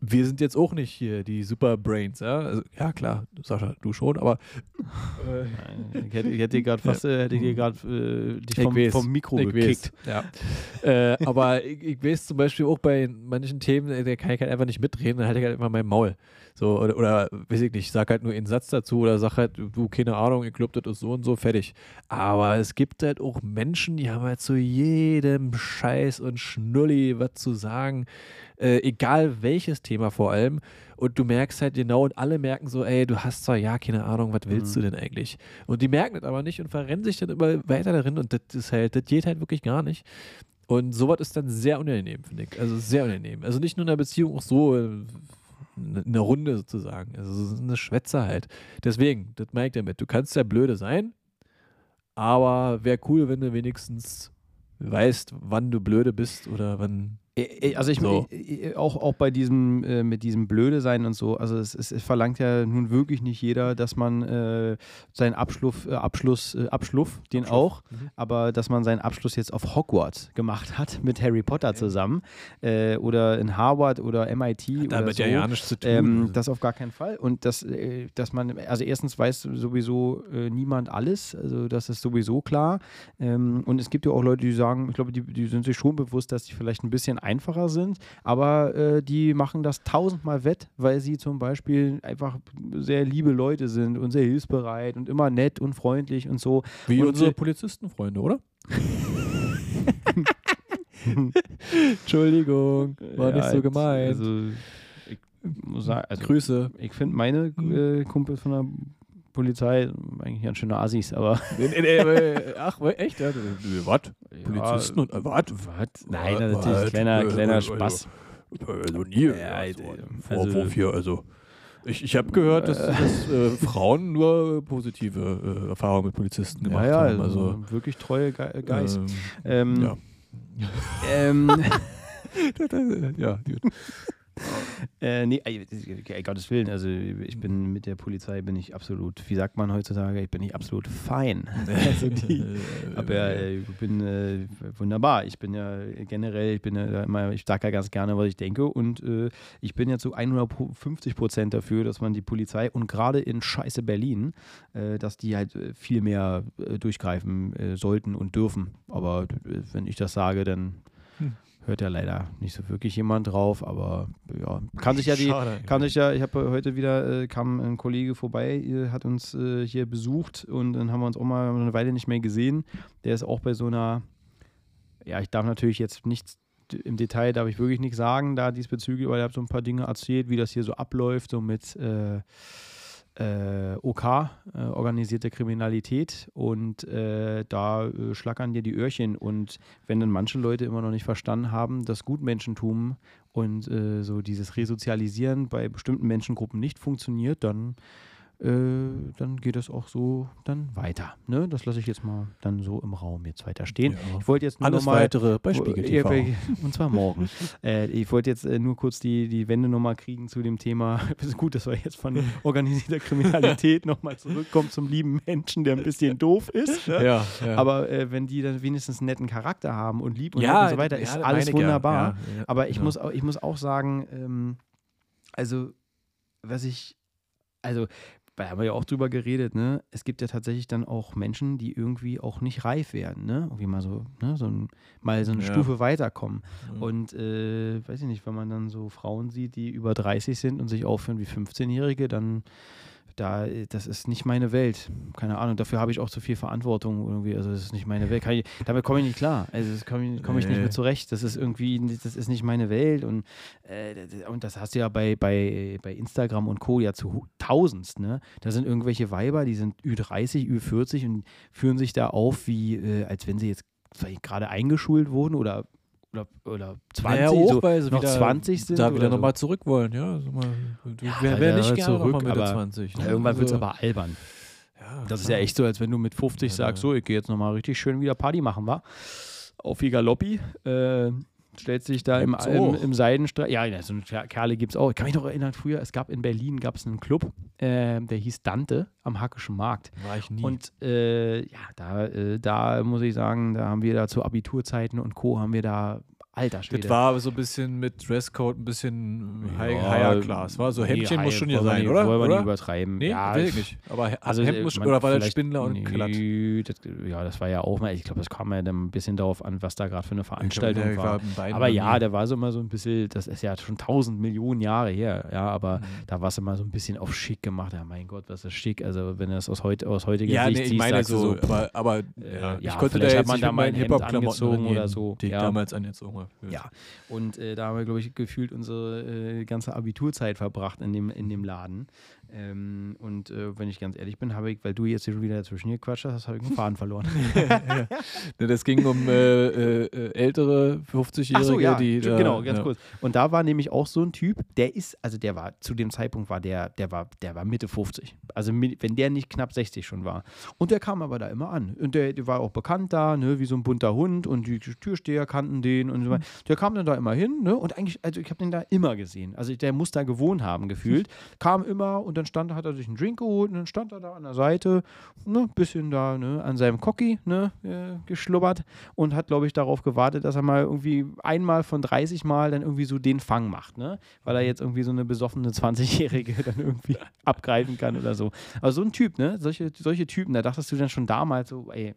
wir sind jetzt auch nicht hier die Superbrains, ja. Also, ja, klar, Sascha, du schon, aber äh, Nein, Ich hätte, ich hätte gerade (laughs) fast, äh, hätte dir gerade äh, dich Ich vom, vom Mikro Ich gekickt. weiß, Ja. (laughs) äh, aber ich, ich weiß zum Beispiel auch bei manchen Themen, äh, da kann ich halt einfach nicht mitreden, dann halte ich halt einfach mein Maul. So, oder, oder weiß ich nicht, sag halt nur einen Satz dazu oder sag halt, du, keine Ahnung, ich glaube, das ist so und so, fertig. Aber es gibt halt auch Menschen, die haben halt zu jedem Scheiß und Schnulli was zu sagen, äh, egal welches Thema vor allem. Und du merkst halt genau, und alle merken so, ey, du hast zwar ja keine Ahnung, was willst Mhm. du denn eigentlich? Und die merken das aber nicht und verrennen sich dann immer weiter darin und das ist halt, das geht halt wirklich gar nicht. Und sowas ist dann sehr unangenehm, finde ich. Also sehr unangenehm. Also nicht nur in einer Beziehung, auch so äh, eine eine Runde sozusagen. Also so eine Schwätze halt. Deswegen, das meine ich damit. Du kannst ja blöde sein, aber wäre cool, wenn du wenigstens weißt, wann du blöde bist oder wann. Also ich So. auch, auch bei diesem äh, mit diesem Blöde sein und so, also es, es, es verlangt ja nun wirklich nicht jeder, dass man äh, seinen Abschluss, äh, Abschluss, äh, Abschluff, den auch, Mhm. aber dass man seinen Abschluss jetzt auf Hogwarts gemacht hat (laughs) mit Harry Potter zusammen äh, oder in Harvard oder MIT oder Damit so. ja ja nichts zu tun. Ähm, das auf gar keinen Fall. Und das, äh, dass man, also erstens weiß sowieso äh, niemand alles, also das ist sowieso klar. Ähm, und es gibt ja auch Leute, die sagen, ich glaube, die, die sind sich schon bewusst, dass die vielleicht ein bisschen einfacher sind, aber äh, die machen das tausendmal wett, weil sie zum Beispiel einfach sehr liebe Leute sind und sehr hilfsbereit und immer nett und freundlich und so. Wie und unsere Polizistenfreunde, oder? (laughs) Entschuldigung, war nicht so Ja, gemeint. Also, ich muss sagen, also Grüße. ich finde meine äh, Kumpels von der Polizei, eigentlich ganz schöne Assis, aber. (laughs) Äh, ach, echt? Ja, was? Polizisten und äh, was? Nein, natürlich, kleiner, kleiner Spaß. Also nie. Ja, also, also- Vorwurf hier, also. Ich, ich habe gehört, dass, dass äh, Frauen nur positive äh, Erfahrungen mit Polizisten gemacht ja, ja, haben. Also, wirklich treue Ge Geist. ähm, Ähm, ja. ähm, (laughs) ja, gut. (laughs) Äh, nee, ey, Gottes Willen, also ich bin mit der Polizei bin ich absolut, wie sagt man heutzutage, ich bin nicht absolut fein. (laughs) (laughs) also die, aber äh, ich bin äh, wunderbar. Ich bin ja generell, ich bin ja immer, ich sage ja ganz gerne, was ich denke und äh, ich bin ja zu 150 Prozent dafür, dass man die Polizei und gerade in Scheiße Berlin, äh, dass die halt äh, viel mehr äh, durchgreifen sollten und dürfen. Aber wenn ich das sage, dann Hm. Hört ja leider nicht so wirklich jemand drauf, aber ja, kann sich ja die, Schade. kann sich ja, ich habe heute wieder, äh, kam ein Kollege vorbei, hat uns äh, hier besucht und dann haben wir uns auch mal eine Weile nicht mehr gesehen. Der ist auch bei so einer, ja, ich darf natürlich jetzt nichts im Detail, darf ich wirklich nichts sagen da diesbezüglich, aber er hat so ein paar Dinge erzählt, wie das hier so abläuft, so mit äh, äh, OK, äh, organisierte Kriminalität und äh, da äh, schlackern dir die Öhrchen. Und wenn dann manche Leute immer noch nicht verstanden haben, dass Gutmenschentum und äh, so dieses Resozialisieren bei bestimmten Menschengruppen nicht funktioniert, dann, dann geht das auch so dann weiter. Ne? Das lasse ich jetzt mal dann so im Raum jetzt weiter stehen. Ja. Ich wollte jetzt nur Alles noch mal weitere bei Spiegel TV. (laughs) und zwar morgen. äh, ich wollte jetzt äh, nur kurz die, die Wende nochmal kriegen zu dem Thema. Es (laughs) ist gut, dass wir jetzt von (laughs) organisierter Kriminalität nochmal zurückkommen zum lieben Menschen, der ein bisschen doof ist. Ne? Ja, ja. Aber äh, wenn die dann wenigstens einen netten Charakter haben und lieb und, nett und so weiter, ist alles wunderbar. Aber ich, muss auch, ich muss auch sagen, ähm, also, was ich, also, da haben wir ja auch drüber geredet, ne? Es gibt ja tatsächlich dann auch Menschen, die irgendwie auch nicht reif werden, ne? Irgendwie mal so, ne? So ein, mal so eine Ja. Stufe weiterkommen. Mhm. Und äh, weiß ich nicht, wenn man dann so Frauen sieht, die über 30 sind und sich aufführen wie 15-Jährige, dann da, das ist nicht meine Welt. Keine Ahnung, dafür habe ich auch zu viel Verantwortung irgendwie. Also das ist nicht meine Welt. Ich, damit komme ich nicht klar. Also das komme ich, komm ich nicht Nee. mit zurecht. Das ist irgendwie, das ist nicht meine Welt. Und, äh, das- und das hast du ja bei, bei, bei Instagram und Co. ja zu tausendst, ne? Da sind irgendwelche Weiber, die sind Ü30, Ü40 und führen sich da auf, wie, äh, als wenn sie jetzt vielleicht gerade eingeschult wurden oder oder, oder 20, Naja, auch, so weil sie noch wieder, 20 sind. Da wieder so. nochmal zurück wollen, ja. Also mal, du, Ja, wer, wer ja, nicht gerne zurück, nochmal aber 20. Ja, ne? irgendwann wird es Also, aber albern. ja, Das ist ja echt so, als wenn du mit 50 Ja, sagst, so, ich gehe jetzt nochmal richtig schön wieder Party machen, wa? Auf die Galoppi. Äh, stellst dich da im, Gibt's im, im Seidenstrahl. Ja, so eine Kerle- gibt es auch. Ich kann mich noch erinnern, früher, es gab in Berlin gab es einen Club, äh, der hieß Dante am Hackischen Markt. War ich nie. Und äh, ja, da, äh, da muss ich sagen, da haben wir da zu Abiturzeiten und Co. haben wir da, alter Schwede. das war so ein bisschen mit Dresscode, ein bisschen high, Ja, higher class. War so nee, Hemdchen muss high- schon wir sein, nicht- oder? Wollen wir oder? nicht übertreiben. Nee, ja, will ich nicht. Aber Also, Hemd muss, man- oder war der vielleicht- Spindler und glatt? Nee, das, ja, das war ja auch mal, ich glaube, das kam ja dann ein bisschen darauf an, was da gerade für eine Veranstaltung der war. beiden Aber ja, der war so immer so ein bisschen, das ist ja schon tausend Millionen Jahre her, ja, aber Mhm. da war es immer so ein bisschen auf schick gemacht. Ja, mein Gott, was ist schick? Also, wenn du das aus, heut, aus heutiger Ja, Sicht nee, ich siehst, meine so, so, aber, aber äh, ja, ja, ich konnte da jetzt man da mal Hip-Hop-Klamotten angezogen oder so, die ich ja. damals angezogen habe. Ja, und äh, da haben wir, glaube ich, gefühlt unsere äh, ganze Abiturzeit verbracht in dem, in dem Laden. Ähm, und äh, wenn ich ganz ehrlich bin, habe ich, weil du jetzt hier schon wieder dazwischen gequatscht hast, habe ich einen Faden verloren. (laughs) Ne, das ging um äh, äh, äh, ältere 50-Jährige, Ach so, ja, die da, genau, ganz ja. kurz. Und da war nämlich auch so ein Typ, der ist, also der war, zu dem Zeitpunkt war der, der war, der war Mitte 50. Also wenn der nicht knapp 60 schon war. Und der kam aber da immer an. Und der, der war auch bekannt da, ne, wie so ein bunter Hund und die Türsteher kannten den und so weiter. Der kam dann da immer hin, ne? Und eigentlich, also ich habe den da immer gesehen. Also der muss da gewohnt haben, gefühlt. Kam immer und dann stand, hat er sich einen Drink geholt und dann stand er da an der Seite, ne, bisschen da, ne, an seinem Cocky, ne, äh, geschlubbert und hat, glaube ich, darauf gewartet, dass er mal irgendwie einmal von 30 Mal dann irgendwie so den Fang macht, ne? Weil er jetzt irgendwie so eine besoffene 20-Jährige (laughs) dann irgendwie abgreifen kann oder so. Aber so ein Typ, ne? Solche, solche Typen, da dachtest du dann schon damals so, ey.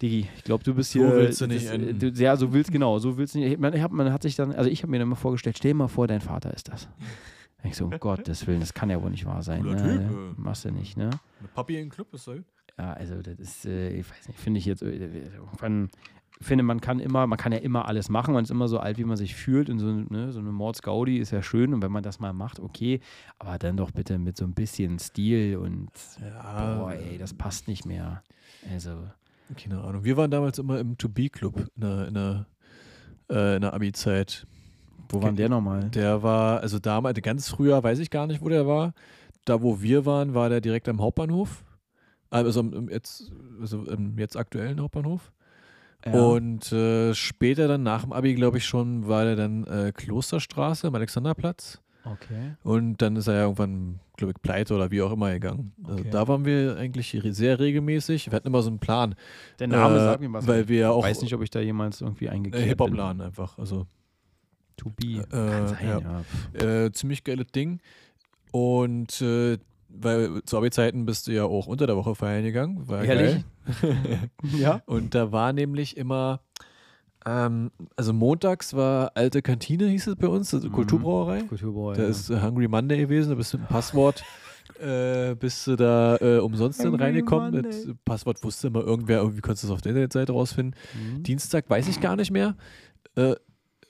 Digi, ich glaube, du bist So hier. willst du nicht das, enden. du, Ja, so willst genau, so willst du nicht. Man, man hat sich dann, also ich habe mir dann mal vorgestellt, stell dir mal vor, dein Vater ist das. Ich so, um (laughs) Gottes Willen, das kann ja wohl nicht wahr sein. Cooler Ne? Typ, äh. Machst du nicht, ne? Mit Papi im Club ist so. Ja, also das ist, äh, ich weiß nicht, finde ich jetzt äh, irgendwann finde, man kann immer, man kann ja immer alles machen, man ist immer so alt, wie man sich fühlt und so, ne, so eine Mordsgaudi ist ja schön und wenn man das mal macht, okay, aber dann doch bitte mit so ein bisschen Stil und Ja, boah, ey, das passt nicht mehr. Also, keine Ahnung. Wir waren damals immer im To-Be-Club in der, in der, äh, in der Abi-Zeit. Wo war denn der nochmal? Der war, also damals, ganz früher, weiß ich gar nicht, wo der war. Da, wo wir waren, war der direkt am Hauptbahnhof. Also im, jetzt, also im jetzt aktuellen Hauptbahnhof. Und äh, später dann nach dem Abi, glaube ich schon, war der dann äh, Klosterstraße am Alexanderplatz. okay. Und dann ist er ja irgendwann, glaube ich, pleite oder wie auch immer gegangen. Also Okay. da waren wir eigentlich sehr regelmäßig. Wir hatten immer so einen Plan. Der Name Äh, sagt mir was. Weil wir ja ich auch weiß nicht, ob ich da jemals irgendwie äh, eingekehrt bin. Hip-Hop-Laden einfach. Also To be. Äh, Kann sein, ja. ja. äh, ziemlich geiles Ding. Und äh, weil zu Abi-Zeiten bist du ja auch unter der Woche feiern gegangen. War Ehrlich? geil. (laughs) ja. Und da war nämlich immer, ähm, also montags war alte Kantine, hieß es bei uns, also Mhm. Kulturbrauerei. Kulturboy. Da ist äh, Hungry Monday gewesen, da bist du mit Passwort, (laughs) äh, bist du da äh, umsonst dann Hungry reingekommen. Monday. Mit Passwort wusste immer irgendwer, irgendwie konntest du es auf der Internetseite rausfinden. Mhm. Dienstag weiß ich gar nicht mehr. Äh,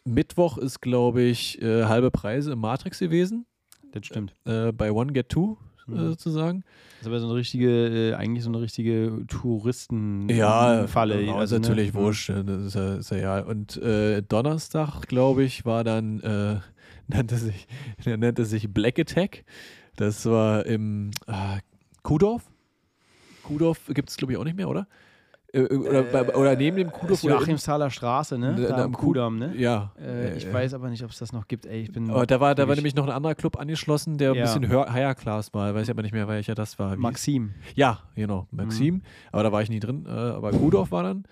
Mittwoch ist, glaube ich, äh, halbe Preise im Matrix gewesen, Das stimmt. äh, bei One Get Two äh, Mhm. sozusagen. Das ist aber so eine richtige, äh, eigentlich so eine richtige Touristenfalle. Ja, Falle. genau, also, ist natürlich ne? wurscht. Das ist ja, ist ja ja. Und äh, Donnerstag, glaube ich, war dann, (laughs) nannte sich, nannte sich Black Attack. Das war im äh, Kuhdorf. Kuhdorf gibt es, glaube ich, auch nicht mehr, oder? Äh, oder, bei- oder neben dem in- Joachimsthaler Straße, ne? Da na, am Kudamm, ne? Ja. Äh, ich äh, weiß aber nicht, ob es das noch gibt. Ey, ich bin Aber da war, da war nämlich noch ein anderer Club angeschlossen, der Ja. ein bisschen höher, higher class war. Weiß ich aber nicht mehr, welcher das war. Wie Maxim. Ja, genau, Maxim. Mhm. Aber da war ich nie drin. Äh, aber Kudorf war dann,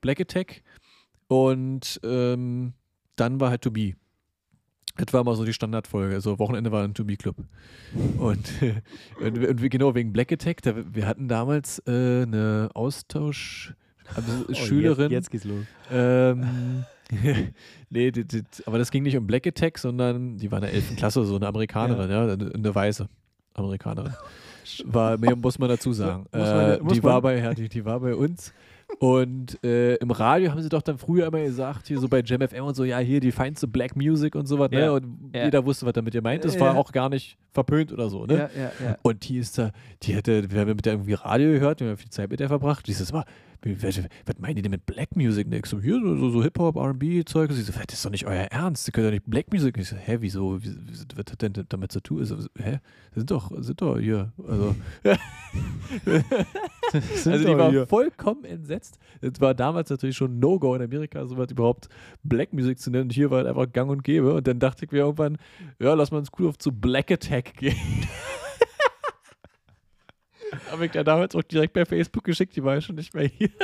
Black Attack. Und ähm, dann war halt To Be. Das war mal so die Standardfolge. Also Wochenende war ein To Be Club. (laughs) Und, und, und genau wegen Black Attack, da, wir hatten damals äh, eine Austausch. Also Schülerin. (laughs) Oh, Jetzt, jetzt geht's los. Ähm, (laughs) nee, die, die, aber das ging nicht um Black Attack, sondern die war in der 11. Klasse, so eine Amerikanerin, ja, eine, eine weiße Amerikanerin. War, mehr muss man dazu sagen. Muss man- äh, muss die, man? war bei, ja, die, die war bei uns. Und äh, im Radio haben sie doch dann früher immer gesagt, hier so bei Jam FM und so, ja, hier die feinste Black Music und sowas, ne? Ja. Und Ja. jeder wusste, was damit ihr meint. Das war auch gar nicht verpönt oder so, ne? Ja, ja, ja. Und die ist da, die hätte, wir haben mit der irgendwie Radio gehört, wir haben viel Zeit mit der verbracht. Die ist das mal, was, was meinen die denn mit Black Music? Ne? Ich so, hier, so, so, so Hip-Hop, RB-Zeug. Sie so, das ist doch nicht euer Ernst, die können doch nicht Black Music. Ich so, hä, wieso, Wie- was hat denn damit zu tun? So, hä, sind doch, sind doch hier, also. (laughs) (laughs) also die war vollkommen entsetzt. Es war damals natürlich schon No-Go in Amerika, sowas überhaupt Black Music zu nennen. Und hier war halt einfach gang und gäbe. Und dann dachte ich mir irgendwann, ja, lass mal ins Cool auf zu Black Attack gehen. (laughs) (laughs) Habe ich ja damals auch direkt bei Facebook geschickt, die war ja schon nicht mehr hier. (laughs)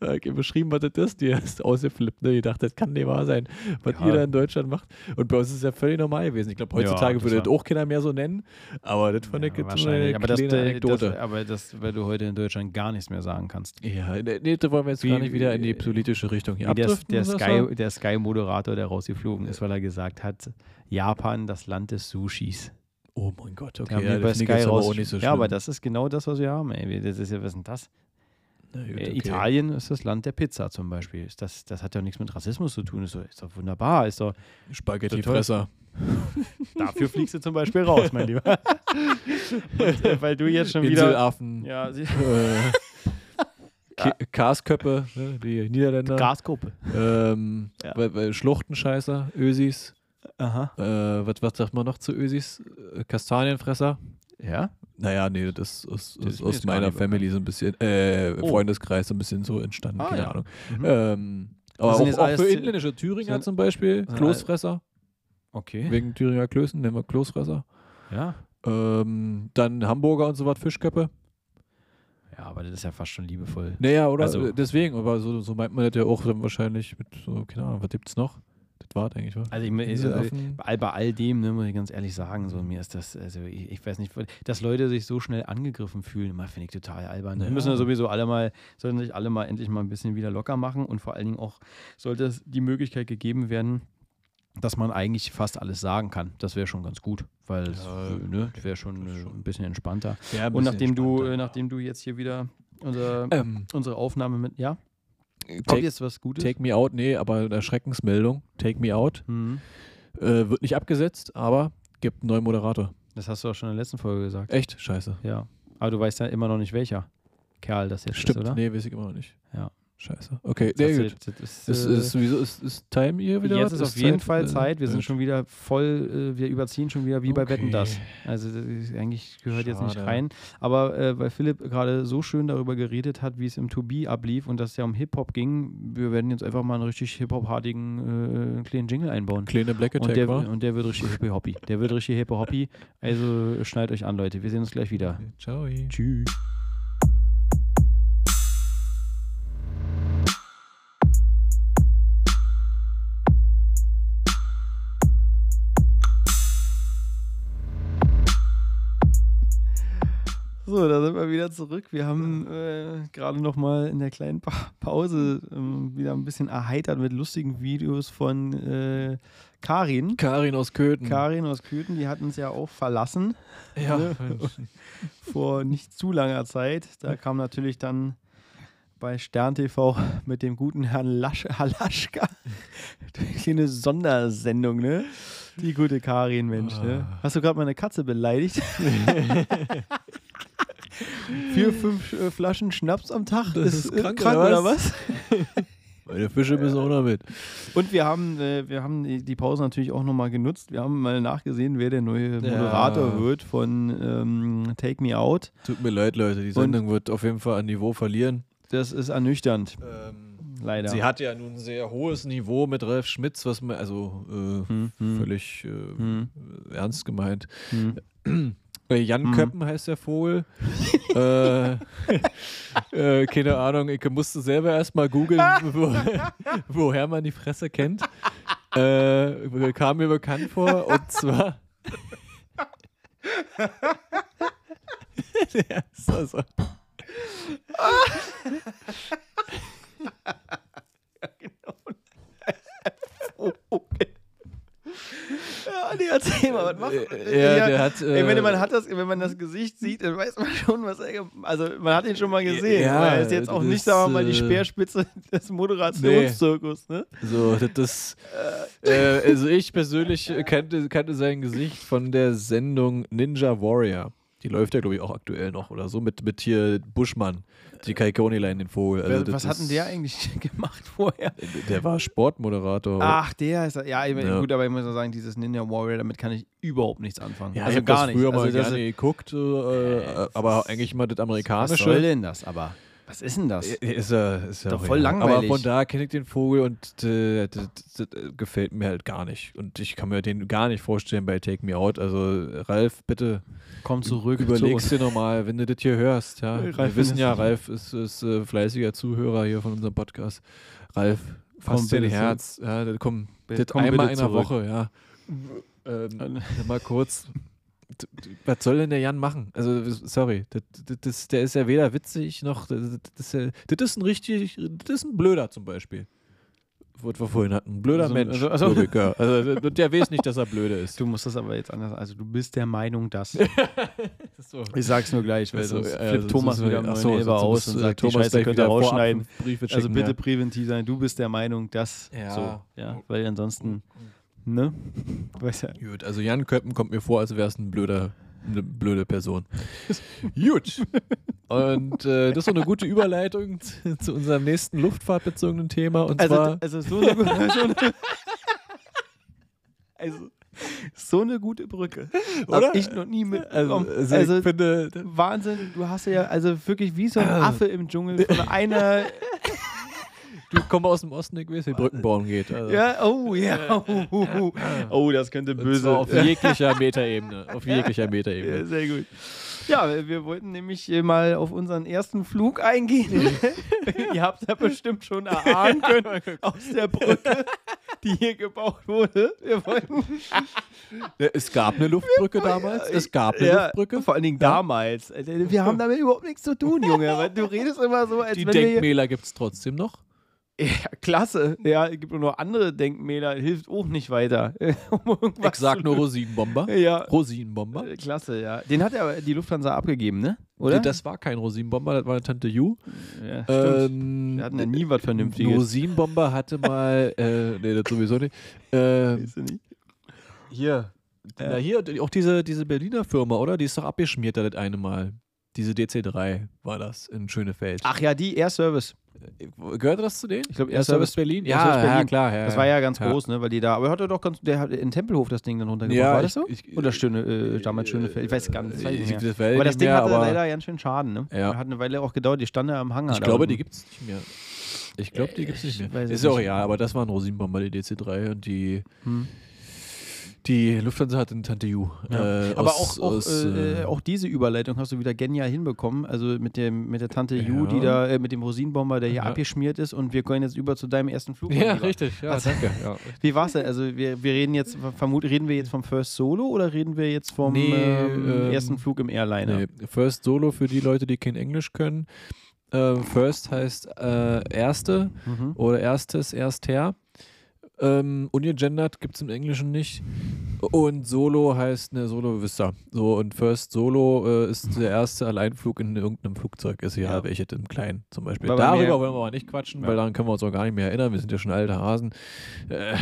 Da hab ich beschrieben, was das ist. Die ist ausgeflippt, ne? Die dachte, das kann nicht wahr sein, was Ja. ihr da in Deutschland macht. Und bei uns ist es ja völlig normal gewesen. Ich glaube, heutzutage das würde das auch keiner mehr so nennen. Aber das fand ich Ja, jetzt eine aber das, kleine äh, Anekdote. das, aber das, weil du heute in Deutschland gar nichts mehr sagen kannst. ja, nee, nee, da wollen wir jetzt Wie- gar nicht wieder in die politische Richtung hier der, der? Sky, der Sky-Moderator, der rausgeflogen ist, weil er gesagt hat, Japan, das Land des Sushis. Oh mein Gott, okay. Ja, wir bei Sky aber raus. auch nicht so ja, aber das ist genau das, was wir haben. Ey. Das ist ja, was ist denn das? Gut, Äh, okay. Italien ist das Land der Pizza zum Beispiel. Das, das hat ja nichts mit Rassismus zu tun. Ist doch, ist doch wunderbar. Ist doch, Spaghetti-Fresser. (laughs) dafür fliegst du zum Beispiel raus, mein Lieber. (laughs) Und, äh, weil du jetzt schon wieder. Inselaffen. Ja, Äh, (laughs) Karsköppe, ne, die Niederländer. Gasgruppe. Ähm, Ja. Schluchtenscheißer, Ösis. Aha. Äh, was, was sagt man noch zu Ösis? Äh, Kastanienfresser? Ja? Naja, nee, das ist, Das ist aus meiner Family so ein bisschen, äh, Oh. Freundeskreis so ein bisschen so entstanden, Ah, keine ja. Ahnung. Mhm. Ähm, aber auch, auch für inländische Thüringer sind- zum Beispiel, sind Kloßfresser, Okay. wegen Thüringer Klößen, nennen wir Kloßfresser. Ja. Ähm, dann Hamburger und so was, Fischköppe. Ja, aber das ist ja fast schon liebevoll. Naja, oder Also- äh, deswegen, aber so, so meint man das ja auch dann wahrscheinlich mit so, keine Ahnung, was gibt's noch? War eigentlich, was? Also ich, Affen- bei, all dem, ne, muss ich ganz ehrlich sagen, so mir ist das, also ich, ich weiß nicht, dass Leute sich so schnell angegriffen fühlen, immer finde ich total albern. Die Ja. müssen ja sowieso alle mal, sollten sich alle mal endlich mal ein bisschen wieder locker machen und vor allen Dingen auch sollte es die Möglichkeit gegeben werden, dass man eigentlich fast alles sagen kann. Das wäre schon ganz gut, weil es, Ja, ne, wäre schon äh, schon. ein bisschen entspannter. Ja, ein Und bisschen nachdem du, entspannter. äh, nachdem du jetzt hier wieder unser, Ähm, unsere Aufnahme mit, ja? Kommt Take, jetzt was Gutes? take Me Out, nee, aber eine Erschreckensmeldung. Take Me Out. Mhm. Äh, wird nicht abgesetzt, aber gibt einen neuen Moderator. Das hast du auch schon in der letzten Folge gesagt. Echt? Scheiße. Ja. Aber du weißt ja immer noch nicht welcher Kerl das jetzt Stimmt, ist, oder? nee, weiß ich immer noch nicht. Ja. Scheiße. Okay, Das nee, ist- gut. das ist, äh, ist, ist, ist Time hier wieder? Jetzt ist auf jeden Zeit? Fall Äh, Zeit. Wir sind äh, schon wieder voll, äh, wir überziehen schon wieder wie bei Wetten Okay. das. Also das eigentlich gehört jetzt nicht Schade. rein. Aber äh, weil Philipp gerade so schön darüber geredet hat, wie es im To Be ablief und dass es ja um Hip-Hop ging, wir werden jetzt einfach mal einen richtig Hip-Hop-hartigen äh, kleinen Jingle einbauen. Kleine Black Und Attack, der, war? und der wird richtig hippie-hoppy. Der wird richtig hippie-hoppy. Also schnallt euch an, Leute. Wir sehen uns gleich wieder. Ciao. Tschüss. Wieder zurück. Wir haben äh, gerade noch mal in der kleinen pa Pause ähm, wieder ein bisschen erheitert mit lustigen Videos von äh, Karin. Karin aus Köthen. Karin aus Köthen, die hat uns ja auch verlassen ja. Ne? (laughs) vor nicht zu langer Zeit. Da kam natürlich dann bei Stern TV mit dem guten Herrn Lasch Halaschka (laughs) eine Sondersendung, ne? Die gute Karin, Mensch, ne? Ah. Hast du gerade meine Katze beleidigt? (laughs) Vier, fünf äh, Flaschen Schnaps am Tag. Das ist äh, krank, krank oder oder was? was? (laughs) Meine Fische müssen auch noch mit. Und wir haben, äh, wir haben die, Pause natürlich auch nochmal genutzt. Wir haben mal nachgesehen, wer der neue Ja. Moderator wird von ähm, Take Me Out. Tut mir leid, Leute. Die Sendung wird auf jeden Fall an Niveau verlieren. Das ist ernüchternd, leider. Sie hat ja nun ein sehr hohes Niveau mit Ralf Schmitz, was man, also äh, Hm, hm, völlig äh, hm, ernst gemeint. (clears throat) (clears throat) hm. Äh, Jan Mhm. Köppen heißt der Vogel. (laughs) äh, äh, keine Ahnung, ich musste selber erstmal googeln, wo, (laughs) woher man die Fresse kennt. Äh, kam mir bekannt vor und zwar. (laughs) der ist also, Ja, nee, erzähl mal, was macht äh, ja, der hat. Ey, wenn, äh, man hat das, wenn man das Gesicht sieht, dann weiß man schon, was er. Also, man hat ihn schon mal gesehen. Ja, er ist jetzt auch das, nicht, sagen wir mal, die äh, Speerspitze (laughs) des Moderationszirkus, ne? So, das, äh, also ich persönlich kannte, kannte sein Gesicht von der Sendung Ninja Warrior. Die läuft ja, glaube ich, auch aktuell noch oder so, mit, mit hier Buschmann, die Kai Konilein, den Vogel. Also was hat denn ist- der eigentlich (laughs) gemacht vorher? Der war Sportmoderator. Ach, der ist. Ja, Ja. gut, aber ich muss auch sagen, dieses Ninja Warrior, damit kann ich überhaupt nichts anfangen. ja, also ich gar das nicht. früher mal also, das gerne geguckt, äh, aber eigentlich immer das was amerikanische. soll denn das aber? Was ist denn das? Ist ja, ist ja Doch voll langweilig. Aber von da kenne ich den Vogel und äh, das, das, das gefällt mir halt gar nicht. Und ich kann mir den gar nicht vorstellen bei Take Me Out. Also Ralf, bitte Komm zurück. überlegst zu dir nochmal, wenn du das hier hörst. Ja. (laughs) Ralf, Wir wissen ja, Ralf ist, ist äh, fleißiger Zuhörer hier von unserem Podcast. Ralf, fass dein Herz. Ja, komm, Bitte- das komm einmal in der zurück. Woche, ja. Ähm, mal kurz. Was soll denn der Jan machen? Also, sorry, das, das, der ist ja weder witzig noch. Das, das, ist ein richtig. Das ist ein Blöder zum Beispiel. Was wir vorhin hatten. Ein blöder Also- Mensch. also- also- also, der- der weiß nicht, dass er blöde ist. (laughs) Du musst das aber jetzt anders. Also, du bist der Meinung, dass. (laughs) So. Ich sag's nur gleich, weil Also, sonst flippt Thomas wieder neuen so, sonst aus und sagt, Thomas Scheiße gleich könnt ihr wieder vorab rausschneiden. Briefe Also schicken, bitte ja. präventiv sein. Du bist der Meinung, dass. Ja. So, ja. Weil ansonsten. Ne? (laughs) Weiß ja. Gut, also Jan Köppen kommt mir vor, als wäre es ein blöder, eine blöde Person. (laughs) Gut. Und äh, das ist so eine gute Überleitung (laughs) zu, unserem nächsten luftfahrtbezogenen Thema. Und Also, zwar. also so, eine, so eine. Also. So eine gute Brücke. Oder? Hab ich noch nie Also, mitbekommen. also, Also, ich finde, Wahnsinn, du hast ja also wirklich wie so ein Ah. Affe im Dschungel von einer. Du kommst aus dem Osten, ich weiß, wie Brücken bauen geht. Also. ja, oh ja. Oh, oh, oh. oh, das könnte böse. auf (laughs) jeglicher Metaebene. Auf jeglicher Ja, Metaebene. sehr gut. Ja, wir- wollten nämlich mal auf unseren ersten Flug eingehen. (laughs) Ihr habt ja bestimmt schon erahnen können aus der Brücke, die hier gebaut wurde. Wir wollten (laughs) Ja, Es gab eine Luftbrücke damals. Es gab eine ja, Luftbrücke. vor allen Dingen damals. Also, Wir haben damit überhaupt nichts zu tun, Junge. Du redest immer so, als Die wenn wir Denkmäler gibt es trotzdem noch. Ja, klasse. Ja, es gibt nur noch andere Denkmäler, hilft auch nicht weiter. (laughs) um sag nur. Rosinenbomber. Ja, Rosinenbomber. äh, klasse, ja. Den hat ja die Lufthansa abgegeben, ne? oder? Das war kein Rosinenbomber, das war eine Tante Ju. ja. Ähm, Wir hatten ja nie was Vernünftiges. Rosinenbomber hatte mal, äh, nee, das sowieso nicht. Ähm, Weißt du nicht? hier. Ja. Na, hier, auch diese, diese Berliner Firma, oder? Die ist doch abgeschmiert, da das eine Mal. Diese DC3 war das in Schönefeld. Ach ja, die Air Service. Gehörte das zu denen? Ich glaube, Air Service Berlin? Ja, Service ja, Berlin. klar. Ja, Das war ja ganz ja. groß, ne? Weil die da. Aber hatte doch ganz. Der hat in Tempelhof das Ding dann runtergebracht. Ja, war ich- das so? ich- Oder Schöne, äh, damals Schönefeld. Ich weiß gar nicht. Ich Ich- das ich Aber das Ding mehr, hatte leider ganz schön Schaden, ne? Ja. Hat eine Weile auch gedauert. Die stand ja am Hangar. Ich glaube, die gibt es nicht mehr. Ich glaube, die gibt es nicht Ich mehr. Ist ja auch ja, aber das war ein Rosinenbomber, die DC3 und die, Hm. Die Lufthansa hat eine Tante Ju. Ja. Äh, Aber aus, auch, auch, aus, äh, äh, auch diese Überleitung hast du wieder genial hinbekommen. Also mit, dem, mit der Tante Ju, Ja. die da, äh, mit dem Rosinenbomber, der hier Ja. abgeschmiert ist. Und wir können jetzt über zu deinem ersten Flug. Ja, Lieber. richtig. Ja, Also- danke. Ja. (laughs) Wie war's denn? Also wir, wir reden jetzt, vermut, reden wir jetzt vom First Solo oder reden wir jetzt vom Nee, ähm, ähm, ersten Flug im Airliner? Nee, First Solo für die Leute, die kein Englisch können. Ähm, First heißt äh, Erste Mhm. oder Erstes, Erster. Ähm, ungegendert gibt es im Englischen nicht. Und Solo heißt ne Solo Vista. So und First Solo äh, ist der erste Alleinflug in irgendeinem Flugzeug. Ist ja, Ja. welches im Kleinen zum Beispiel. Aber Darüber wollen wir aber nicht quatschen, Ja. weil daran können wir uns auch gar nicht mehr erinnern. Wir sind ja schon alte Hasen. Äh,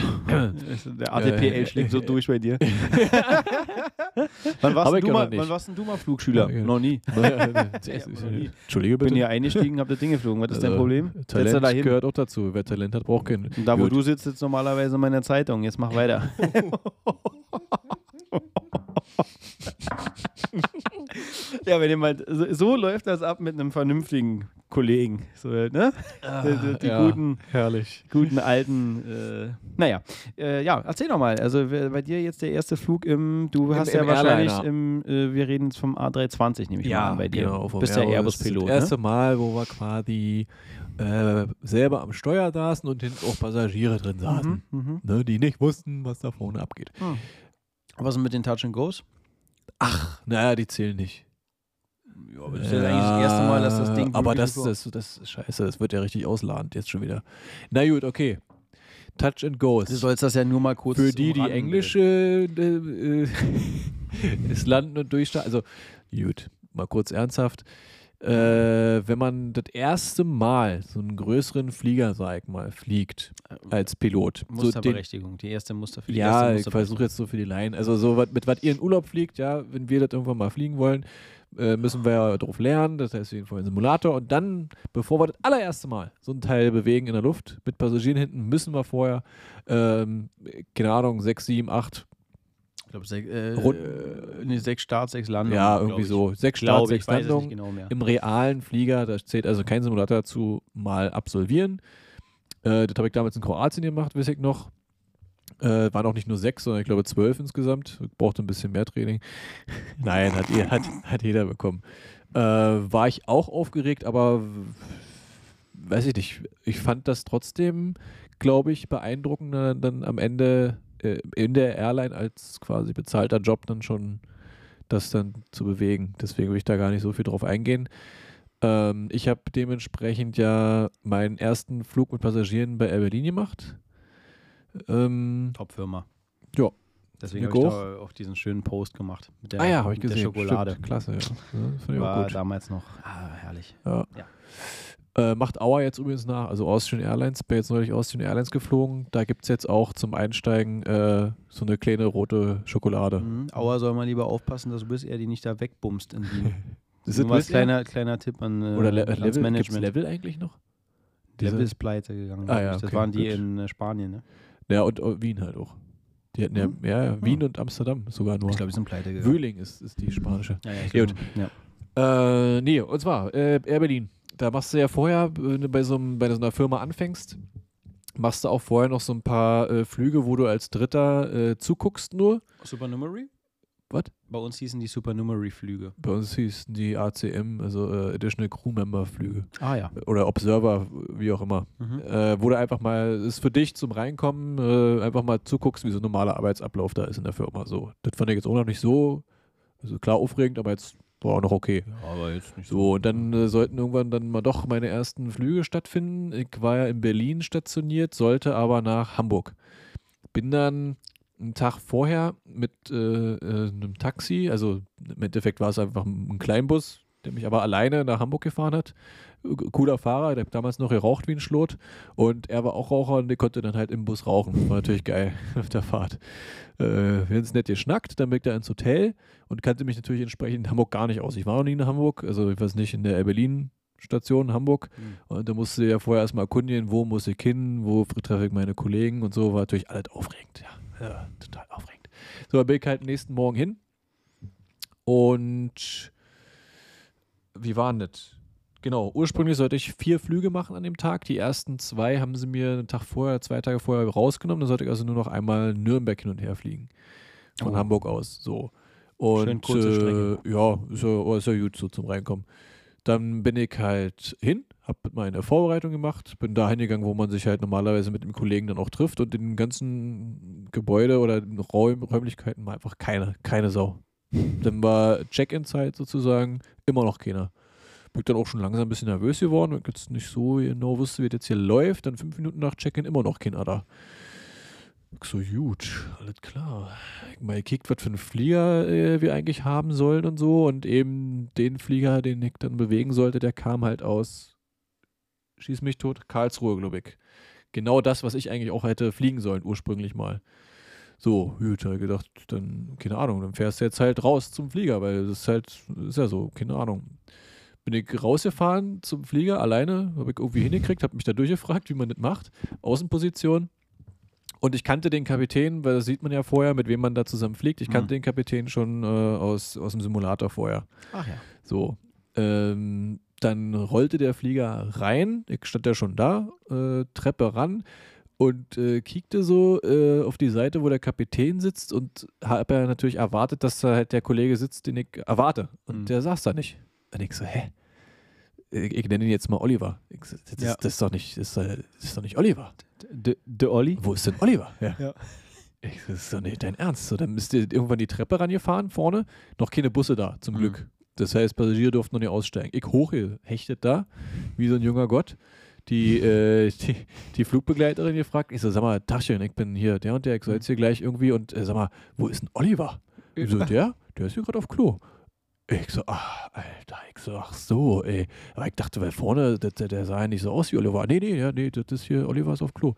Der ADPL Äh, schlägt so (laughs) durch bei dir. (laughs) wann, warst du mal, wann warst denn du mal Flugschüler? Ja. Noch nie. (laughs) Entschuldige bitte. Bin hier eingestiegen, hab das Ding geflogen. Was ist dein Also, Problem? Setz dich Talent gehört auch dazu. Wer Talent hat, braucht keinen. Da, wo Gut. du sitzt, sitzt normalerweise in meiner Zeitung. Jetzt mach weiter. (laughs) ja, wenn jemand, so, so läuft das ab mit einem vernünftigen Kollegen. So, ne? die die ja, guten, Herrlich. guten alten, äh, naja. Äh, ja, erzähl doch mal. Also bei dir jetzt der erste Flug im, du Im- hast ja wahrscheinlich im, äh, wir reden jetzt vom A320, nehme ich mal bei dir. genau. vom Bist der Airbus. Airbus-Pilot, Das erste ne? Mal, wo wir quasi äh, selber am Steuer saßen und hinten auch Passagiere drin saßen, Mhm, mhm. ne, die nicht wussten, was da vorne abgeht. Was ist mit den Touch and Goes? Ach, naja, die zählen nicht. Ja, aber das ist ja eigentlich das erste Mal, dass das Ding Aber das, das, das ist scheiße, das wird ja richtig ausladend jetzt schon wieder. Na gut, okay. Touch and Goes. Du sollst das ja nur mal kurz Für die, die englische äh, äh, (laughs) ist Landen und Durchstarten. Also, gut, mal kurz ernsthaft. Äh, wenn man das erste Mal so einen größeren Flieger, sag ich mal, fliegt als Pilot. bitte. So den, Musterberechtigung. die erste Muster für die ja, ich versuche jetzt so für die Laien. Also, so wat, mit was ihr in Urlaub fliegt, ja, wenn wir das irgendwann mal fliegen wollen, äh, müssen wir ja drauf lernen. Das heißt, wir gehen vorher einen Simulator und dann, bevor wir das allererste Mal so ein Teil bewegen in der Luft mit Passagieren hinten, müssen wir vorher, ähm, keine Ahnung, sechs, sieben, acht Ich glaube, sech, äh, Rund- nee, sechs Starts, sechs Landungen. Ja, irgendwie so. Sechs Starts, sechs Landungen genau im realen Flieger. Da zählt also kein Simulator dazu, mal absolvieren. Äh, das habe ich damals in Kroatien gemacht, weiß ich noch. Äh, waren auch nicht nur sechs, sondern ich glaube zwölf insgesamt. Brauchte ein bisschen mehr Training. (laughs) Nein, hat, hat, hat jeder bekommen. Äh, war ich auch aufgeregt, aber weiß ich nicht. Ich fand das trotzdem, glaube ich, beeindruckender dann am Ende äh, in der Airline als quasi bezahlter Job dann schon das dann zu bewegen. Deswegen will ich da gar nicht so viel drauf eingehen. Ähm, ich habe dementsprechend ja meinen ersten Flug mit Passagieren bei Air Berlin gemacht. Ähm, Top-Firma. Ja. Deswegen habe ich da auch diesen schönen Post gemacht. Mit der, ah ja, habe ich gesehen. Schokolade. Stimmt, klasse, ja. ja War gut. damals noch ah, herrlich. Ja. Ja. Äh, macht Auer jetzt übrigens nach, also Austrian Airlines, bin jetzt neulich Austrian Airlines geflogen. Da gibt es jetzt auch zum Einsteigen äh, so eine kleine rote Schokolade. Mhm. Auer soll mal lieber aufpassen, dass du bist die nicht da wegbumst in Wien. (laughs) Ist das Wizz Air? kleiner, kleiner Tipp an äh, Oder Le Level, gibt's Management. Level eigentlich noch? Level Diese- ist pleite gegangen. Ah, ja, ich. Das okay, waren die gut. in äh, Spanien, ne? Ja, und äh, Wien halt auch. Die hatten ja, Hm? ja, ja, Wien und Amsterdam sogar nur. Ich glaube, die sind pleite gegangen. Wöhling ist, ist die spanische. Ja, ja, ich Gut. ja. Äh, nee, und zwar äh, Air Berlin. Da machst du ja vorher, wenn du bei so, einem, bei so einer Firma anfängst, machst du auch vorher noch so ein paar äh, Flüge, wo du als Dritter äh, zuguckst nur. Supernumerary? Was? Bei uns hießen die Supernumerary-Flüge. Bei uns hießen die ACM, also äh, Additional Crew Member Flüge. Ah ja. Oder Observer, wie auch immer. Mhm. Äh, wo du einfach mal, es ist für dich zum Reinkommen, äh, einfach mal zuguckst, wie so ein normaler Arbeitsablauf da ist in der Firma. So. Das fand ich jetzt auch noch nicht so, also klar aufregend, aber jetzt war auch noch okay. aber jetzt nicht So, und dann äh, sollten irgendwann dann mal doch meine ersten Flüge stattfinden. Ich war ja in Berlin stationiert, sollte aber nach Hamburg. Bin dann einen Tag vorher mit äh, äh, einem Taxi, also im Endeffekt war es einfach ein Kleinbus, der mich aber alleine nach Hamburg gefahren hat. Cooler Fahrer, der hat damals noch geraucht wie ein Schlot. Und er war auch Raucher und der konnte dann halt im Bus rauchen. War natürlich geil (laughs) auf der Fahrt. Äh, wir haben uns nett geschnackt, dann bin ich da ins Hotel und kannte mich natürlich entsprechend in Hamburg gar nicht aus. Ich war noch nie in Hamburg, also ich weiß nicht, in der Berlin Station Hamburg. Mhm. Und da musste ja vorher erstmal erkundigen, wo muss ich hin, wo treffe ich meine Kollegen und so. War natürlich alles aufregend. Ja, ja total aufregend. So, da bin ich halt nächsten Morgen hin. Und wie war das? Genau, ursprünglich sollte ich vier Flüge machen an dem Tag. Die ersten zwei haben sie mir einen Tag vorher, zwei Tage vorher rausgenommen. Dann sollte ich also nur noch einmal Nürnberg hin und her fliegen. Von oh. Hamburg aus. So. Und Schön kurze Strecke. Äh, ja, ist ja, ist ja gut so zum Reinkommen. Dann bin ich halt hin, habe meine Vorbereitung gemacht, bin da hingegangen, wo man sich halt normalerweise mit dem Kollegen dann auch trifft und in den ganzen Gebäude oder Räum, Räumlichkeiten war einfach keine, keine Sau. Dann war Check-in-Zeit sozusagen immer noch keiner. Bin ich dann auch schon langsam ein bisschen nervös geworden, ich jetzt nicht so genau wusste, wie das jetzt hier läuft. Dann fünf Minuten nach Check-in immer noch keiner da. So, gut, alles klar. Ich mal gekickt, was für einen Flieger äh, wir eigentlich haben sollen und so. Und eben den Flieger, den ich dann bewegen sollte, der kam halt aus, schieß mich tot, Karlsruhe, glaube ich. Genau das, was ich eigentlich auch hätte fliegen sollen, ursprünglich mal. So, gut, habe gedacht, dann, keine Ahnung, dann fährst du jetzt halt raus zum Flieger, weil das ist halt, ist ja so, keine Ahnung. Bin ich rausgefahren zum Flieger alleine, habe ich irgendwie hingekriegt, habe mich da durchgefragt, wie man das macht. Außenposition und ich kannte den Kapitän, weil das sieht man ja vorher, mit wem man da zusammen fliegt. Ich kannte mhm. den Kapitän schon äh, aus, aus dem Simulator vorher. Ach ja. So. Ähm, dann rollte der Flieger rein. Ich stand ja schon da, äh, Treppe ran und äh, kickte so äh, auf die Seite, wo der Kapitän sitzt und habe ja natürlich erwartet, dass da halt der Kollege sitzt, den ich erwarte. Und mhm. der saß da nicht. Und ich so, hä? Ich, nenne ihn jetzt mal Oliver. Ich, das, ja. das, ist doch nicht, das, ist, das ist doch nicht Oliver. Der Olli? Wo ist denn Oliver? Ja. ja. Ich, das ist doch nicht dein Ernst. So, dann bist du irgendwann die Treppe rangefahren, vorne. Noch keine Busse da, zum mhm. Glück. Das heißt, Passagiere durften noch nicht aussteigen. Ich hochgehechtet da, wie so ein junger Gott. Die, äh, (laughs) die, die, Flugbegleiterin gefragt. Ich so, sag mal, Taschen, ich bin hier der und der, ich soll jetzt hier gleich irgendwie und äh, sag mal, wo ist denn Oliver? Ich so, der? Der ist hier gerade auf Klo. Ich so, ach, Alter, ich so, ach so, ey. Aber ich dachte, weil vorne, der, der sah ja nicht so aus wie Oliver. Nee, nee, ja, nee, das ist hier, Oliver ist auf Klo.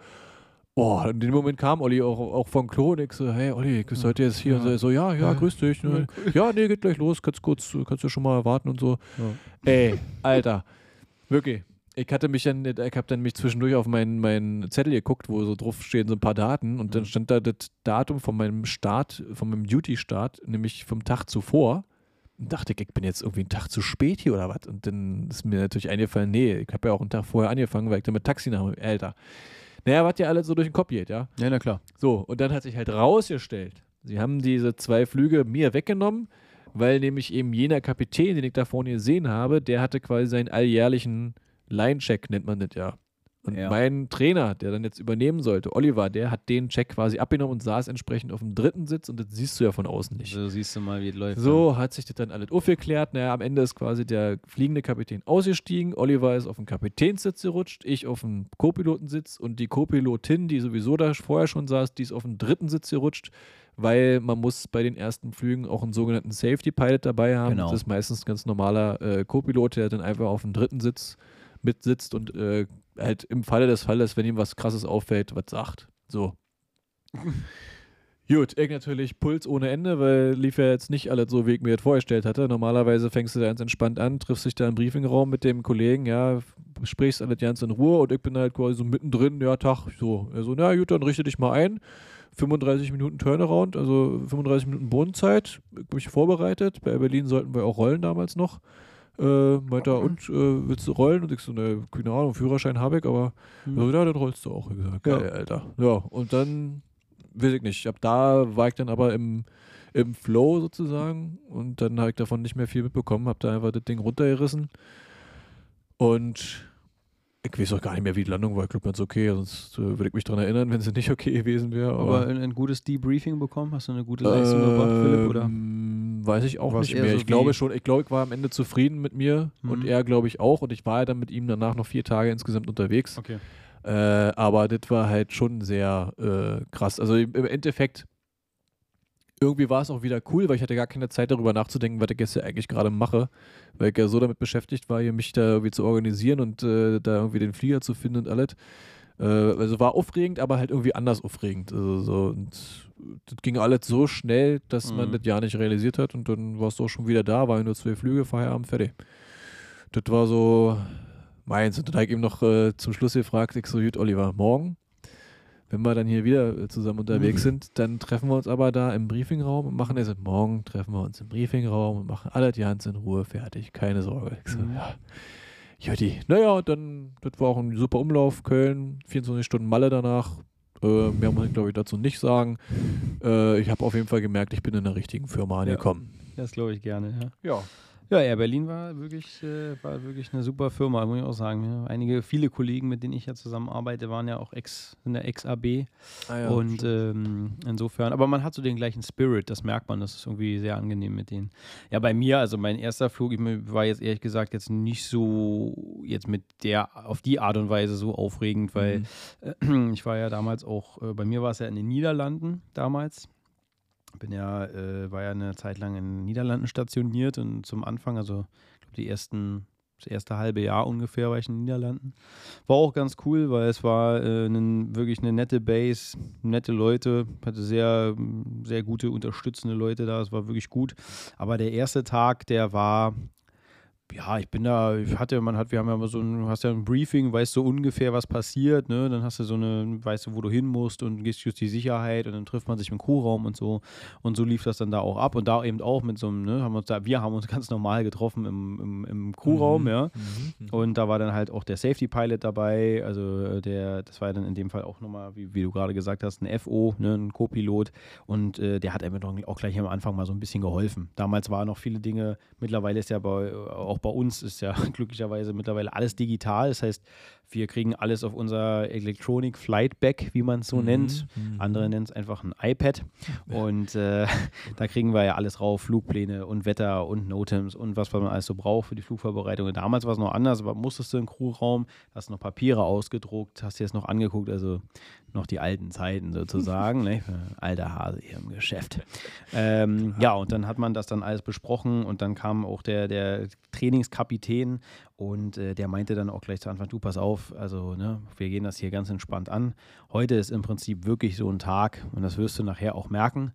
Oh, in dem Moment kam Olli auch, auch vom Klo und ich so, hey Olli, ich heute jetzt hier. Ja. Und so, ja, ja, grüß dich. Ne? Ja, nee, geht gleich los, kannst kurz, kannst du schon mal warten und so. Ja. Ey, Alter, wirklich. Ich hatte mich dann, ich habe dann mich zwischendurch auf meinen, meinen Zettel geguckt, wo so drauf stehen so ein paar Daten und dann stand da das Datum von meinem Start, von meinem Duty-Start, nämlich vom Tag zuvor dachte ich, ich bin jetzt irgendwie einen Tag zu spät hier oder was. Und dann ist mir natürlich eingefallen, nee, ich habe ja auch einen Tag vorher angefangen, weil ich dann mit Taxi nach älter. Naja, was ja alles so durch den Kopf geht, ja? Ja, na klar. So, und dann hat sich halt rausgestellt, sie haben diese zwei Flüge mir weggenommen, weil nämlich eben jener Kapitän, den ich da vorne gesehen habe, der hatte quasi seinen alljährlichen Line-Check, nennt man das ja. Und ja. mein Trainer, der dann jetzt übernehmen sollte, Oliver, der hat den Check quasi abgenommen und saß entsprechend auf dem dritten Sitz und das siehst du ja von außen nicht. So siehst du mal, wie es läuft. So hat sich das dann alles aufgeklärt. Naja, am Ende ist quasi der fliegende Kapitän ausgestiegen. Oliver ist auf den Kapitänssitz gerutscht, ich auf den Co-Pilotensitz und die Co-Pilotin, die sowieso da vorher schon saß, die ist auf den dritten Sitz gerutscht, weil man muss bei den ersten Flügen auch einen sogenannten Safety Pilot dabei haben. Genau. Das ist meistens ein ganz normaler äh, Co-Pilot, der dann einfach auf dem dritten Sitz mitsitzt und äh, halt im Falle des Falles, wenn ihm was krasses auffällt, was sagt. So. (laughs) Gut, ich natürlich Puls ohne Ende, weil lief ja jetzt nicht alles so, wie ich mir das vorgestellt hatte. Normalerweise fängst du da ganz entspannt an, triffst dich da im Briefingraum mit dem Kollegen, ja, sprichst alles ganz in Ruhe und ich bin halt quasi so mittendrin, ja, Tag, so. Er so, na gut, dann richte dich mal ein. 35 Minuten Turnaround, also 35 Minuten Bodenzeit, ich mich vorbereitet. Bei Berlin sollten wir auch rollen damals noch. Äh, meinte er, und äh, willst du rollen? Und ich so, ne, keine Ahnung, Führerschein habe ich, aber mhm. so, ja, dann rollst du auch. Ich gesagt, geil, ja. Alter. Ja, und dann, weiß ich nicht, ab da war ich dann aber im, im Flow sozusagen und dann habe ich davon nicht mehr viel mitbekommen, habe da einfach das Ding runtergerissen und ich weiß auch gar nicht mehr, wie die Landung war. Ich glaube, ganz okay. Sonst äh, würde ich mich daran erinnern, wenn sie nicht okay gewesen wäre. Aber, aber ein, ein, gutes Debriefing bekommen? Hast du eine gute Leistung ähm, gebracht, Philipp? Oder? Weiß ich auch nicht mehr. So ich glaube schon, ich glaube, ich war am Ende zufrieden mit mir mhm. und er, glaube ich, auch. Und ich war ja dann mit ihm danach noch vier Tage insgesamt unterwegs. Okay. Äh, aber das war halt schon sehr äh, krass. Also im Endeffekt irgendwie war es auch wieder cool, weil ich hatte gar keine Zeit darüber nachzudenken, was ich jetzt hier eigentlich gerade mache, weil ich ja so damit beschäftigt war, hier mich da irgendwie zu organisieren und äh, da irgendwie den Flieger zu finden und alles. Äh, also war aufregend, aber halt irgendwie anders aufregend. Also so, und das ging alles so schnell, dass man Mhm. das ja nicht realisiert hat und dann war es doch schon wieder da, war nur zwei Flüge, Feierabend, fertig. Das war so meins. Und dann habe ich ihm noch äh, zum Schluss gefragt, ich so, gut, Oliver, morgen, wenn wir dann hier wieder äh, zusammen unterwegs sind, dann treffen wir uns aber da im Briefingraum und machen es. Morgen treffen wir uns im Briefingraum und machen alle die Hand in Ruhe fertig. Keine Sorge. Ich so, Mhm. ja. Jutti. Naja, und dann, das war auch ein super Umlauf. Köln, 24 Stunden Malle danach. Äh, mehr muss ich, glaube ich, dazu nicht sagen. Äh, ich habe auf jeden Fall gemerkt, ich bin in der richtigen Firma angekommen. Das glaube ich gerne, ja. Ja. Ja, Air Berlin war wirklich, äh, war wirklich eine super Firma, muss ich auch sagen. Ja. Einige, viele Kollegen, mit denen ich ja zusammenarbeite, waren ja auch ex, in der Ex-AB. Ah, ja und ähm, insofern, aber man hat so den gleichen Spirit, das merkt man, das ist irgendwie sehr angenehm mit denen. Ja, bei mir, also mein erster Flug, ich war jetzt ehrlich gesagt jetzt nicht so, jetzt mit der, auf die Art und Weise so aufregend, weil Mhm. (clears throat) ich war ja damals auch, äh, bei mir war es ja in den Niederlanden damals. Bin ja, äh, war ja eine Zeit lang in den Niederlanden stationiert und zum Anfang, also ich glaube die ersten, das erste halbe Jahr ungefähr war ich in den Niederlanden. War auch ganz cool, weil es war äh, nen- wirklich eine nette Base, nette Leute, hatte sehr, sehr gute, unterstützende Leute da, es war wirklich gut. Aber der erste Tag, der war, ja, ich bin da, ich hatte, man hat, wir haben ja immer so ein, du hast ja ein Briefing, weißt so ungefähr, was passiert, ne? Dann hast du so eine, weißt du, wo du hin musst und gehst just die Sicherheit und dann trifft man sich im Crewraum und so. Und so lief das dann da auch ab. Und da eben auch mit so einem, ne, haben wir uns da, wir haben uns (laughs) ganz normal getroffen im, im, im Crewraum, Mhm. ja. Mhm. Und da war dann halt auch der Safety Pilot dabei, also äh, der, das war dann in dem Fall auch nochmal, wie, wie du gerade gesagt hast, ein FO, ne, ein Co-Pilot und äh, der hat einfach auch gleich am Anfang mal so ein bisschen geholfen. Damals waren noch viele Dinge, mittlerweile ist ja bei, auch bei uns ist ja (laughs) glücklicherweise mittlerweile alles digital, das heißt, wir kriegen alles auf unser Electronic Flight Back, wie man es so Mhm. nennt. Mhm. Andere nennen es einfach ein iPad. Und äh, (laughs) da kriegen wir ja alles rauf: Flugpläne und Wetter und Notems und was man alles so braucht für die Flugvorbereitung. Und damals war es noch anders, aber musstest du im Crewraum, hast noch Papiere ausgedruckt, hast dir das noch angeguckt, also noch die alten Zeiten sozusagen. (laughs) ne? Alter Hase hier im Geschäft. Ähm, ja, und dann hat man das dann alles besprochen und dann kam auch der, der Trainingskapitän und äh, der meinte dann auch gleich zu Anfang, du pass auf, also ne, wir gehen das hier ganz entspannt an. Heute ist im Prinzip wirklich so ein Tag und das wirst du nachher auch merken.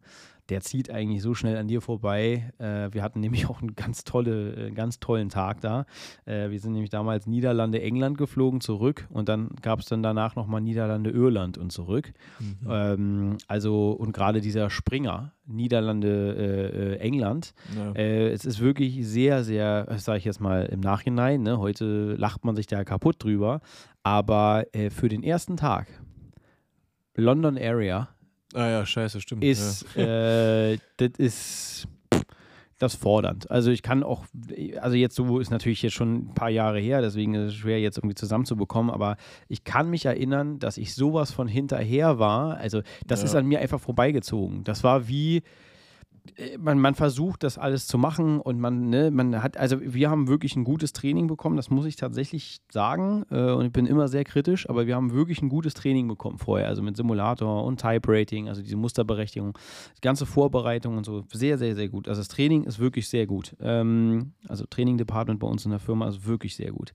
Der zieht eigentlich so schnell an dir vorbei. Äh, wir hatten (laughs) nämlich auch einen ganz, tolle, äh, ganz tollen Tag da. Äh, wir sind nämlich damals Niederlande, England geflogen zurück und dann gab es dann danach nochmal Niederlande, Irland und zurück. Mhm. Ähm, also und gerade dieser Springer, Niederlande, äh, äh, England, Ja. äh, es ist wirklich sehr, sehr, sage ich jetzt mal im Nachhinein, ne, heute lacht man sich da kaputt drüber, aber für den ersten Tag, London Area, ah ja, scheiße, stimmt. ist, äh, das ist das fordernd. Also ich kann auch, also jetzt so ist natürlich jetzt schon ein paar Jahre her, deswegen ist es schwer jetzt irgendwie zusammenzubekommen, aber ich kann mich erinnern, dass ich sowas von hinterher war. Also das Ja. ist an mir einfach vorbeigezogen. Das war wie, man, man versucht das alles zu machen und man, ne, man hat, also wir haben wirklich ein gutes Training bekommen, das muss ich tatsächlich sagen äh, und ich bin immer sehr kritisch, aber wir haben wirklich ein gutes Training bekommen vorher, also mit Simulator und Type Rating, also diese Musterberechtigung, die ganze Vorbereitung und so, sehr, sehr, sehr gut. Also das Training ist wirklich sehr gut. Ähm, also Training Department bei uns in der Firma ist wirklich sehr gut.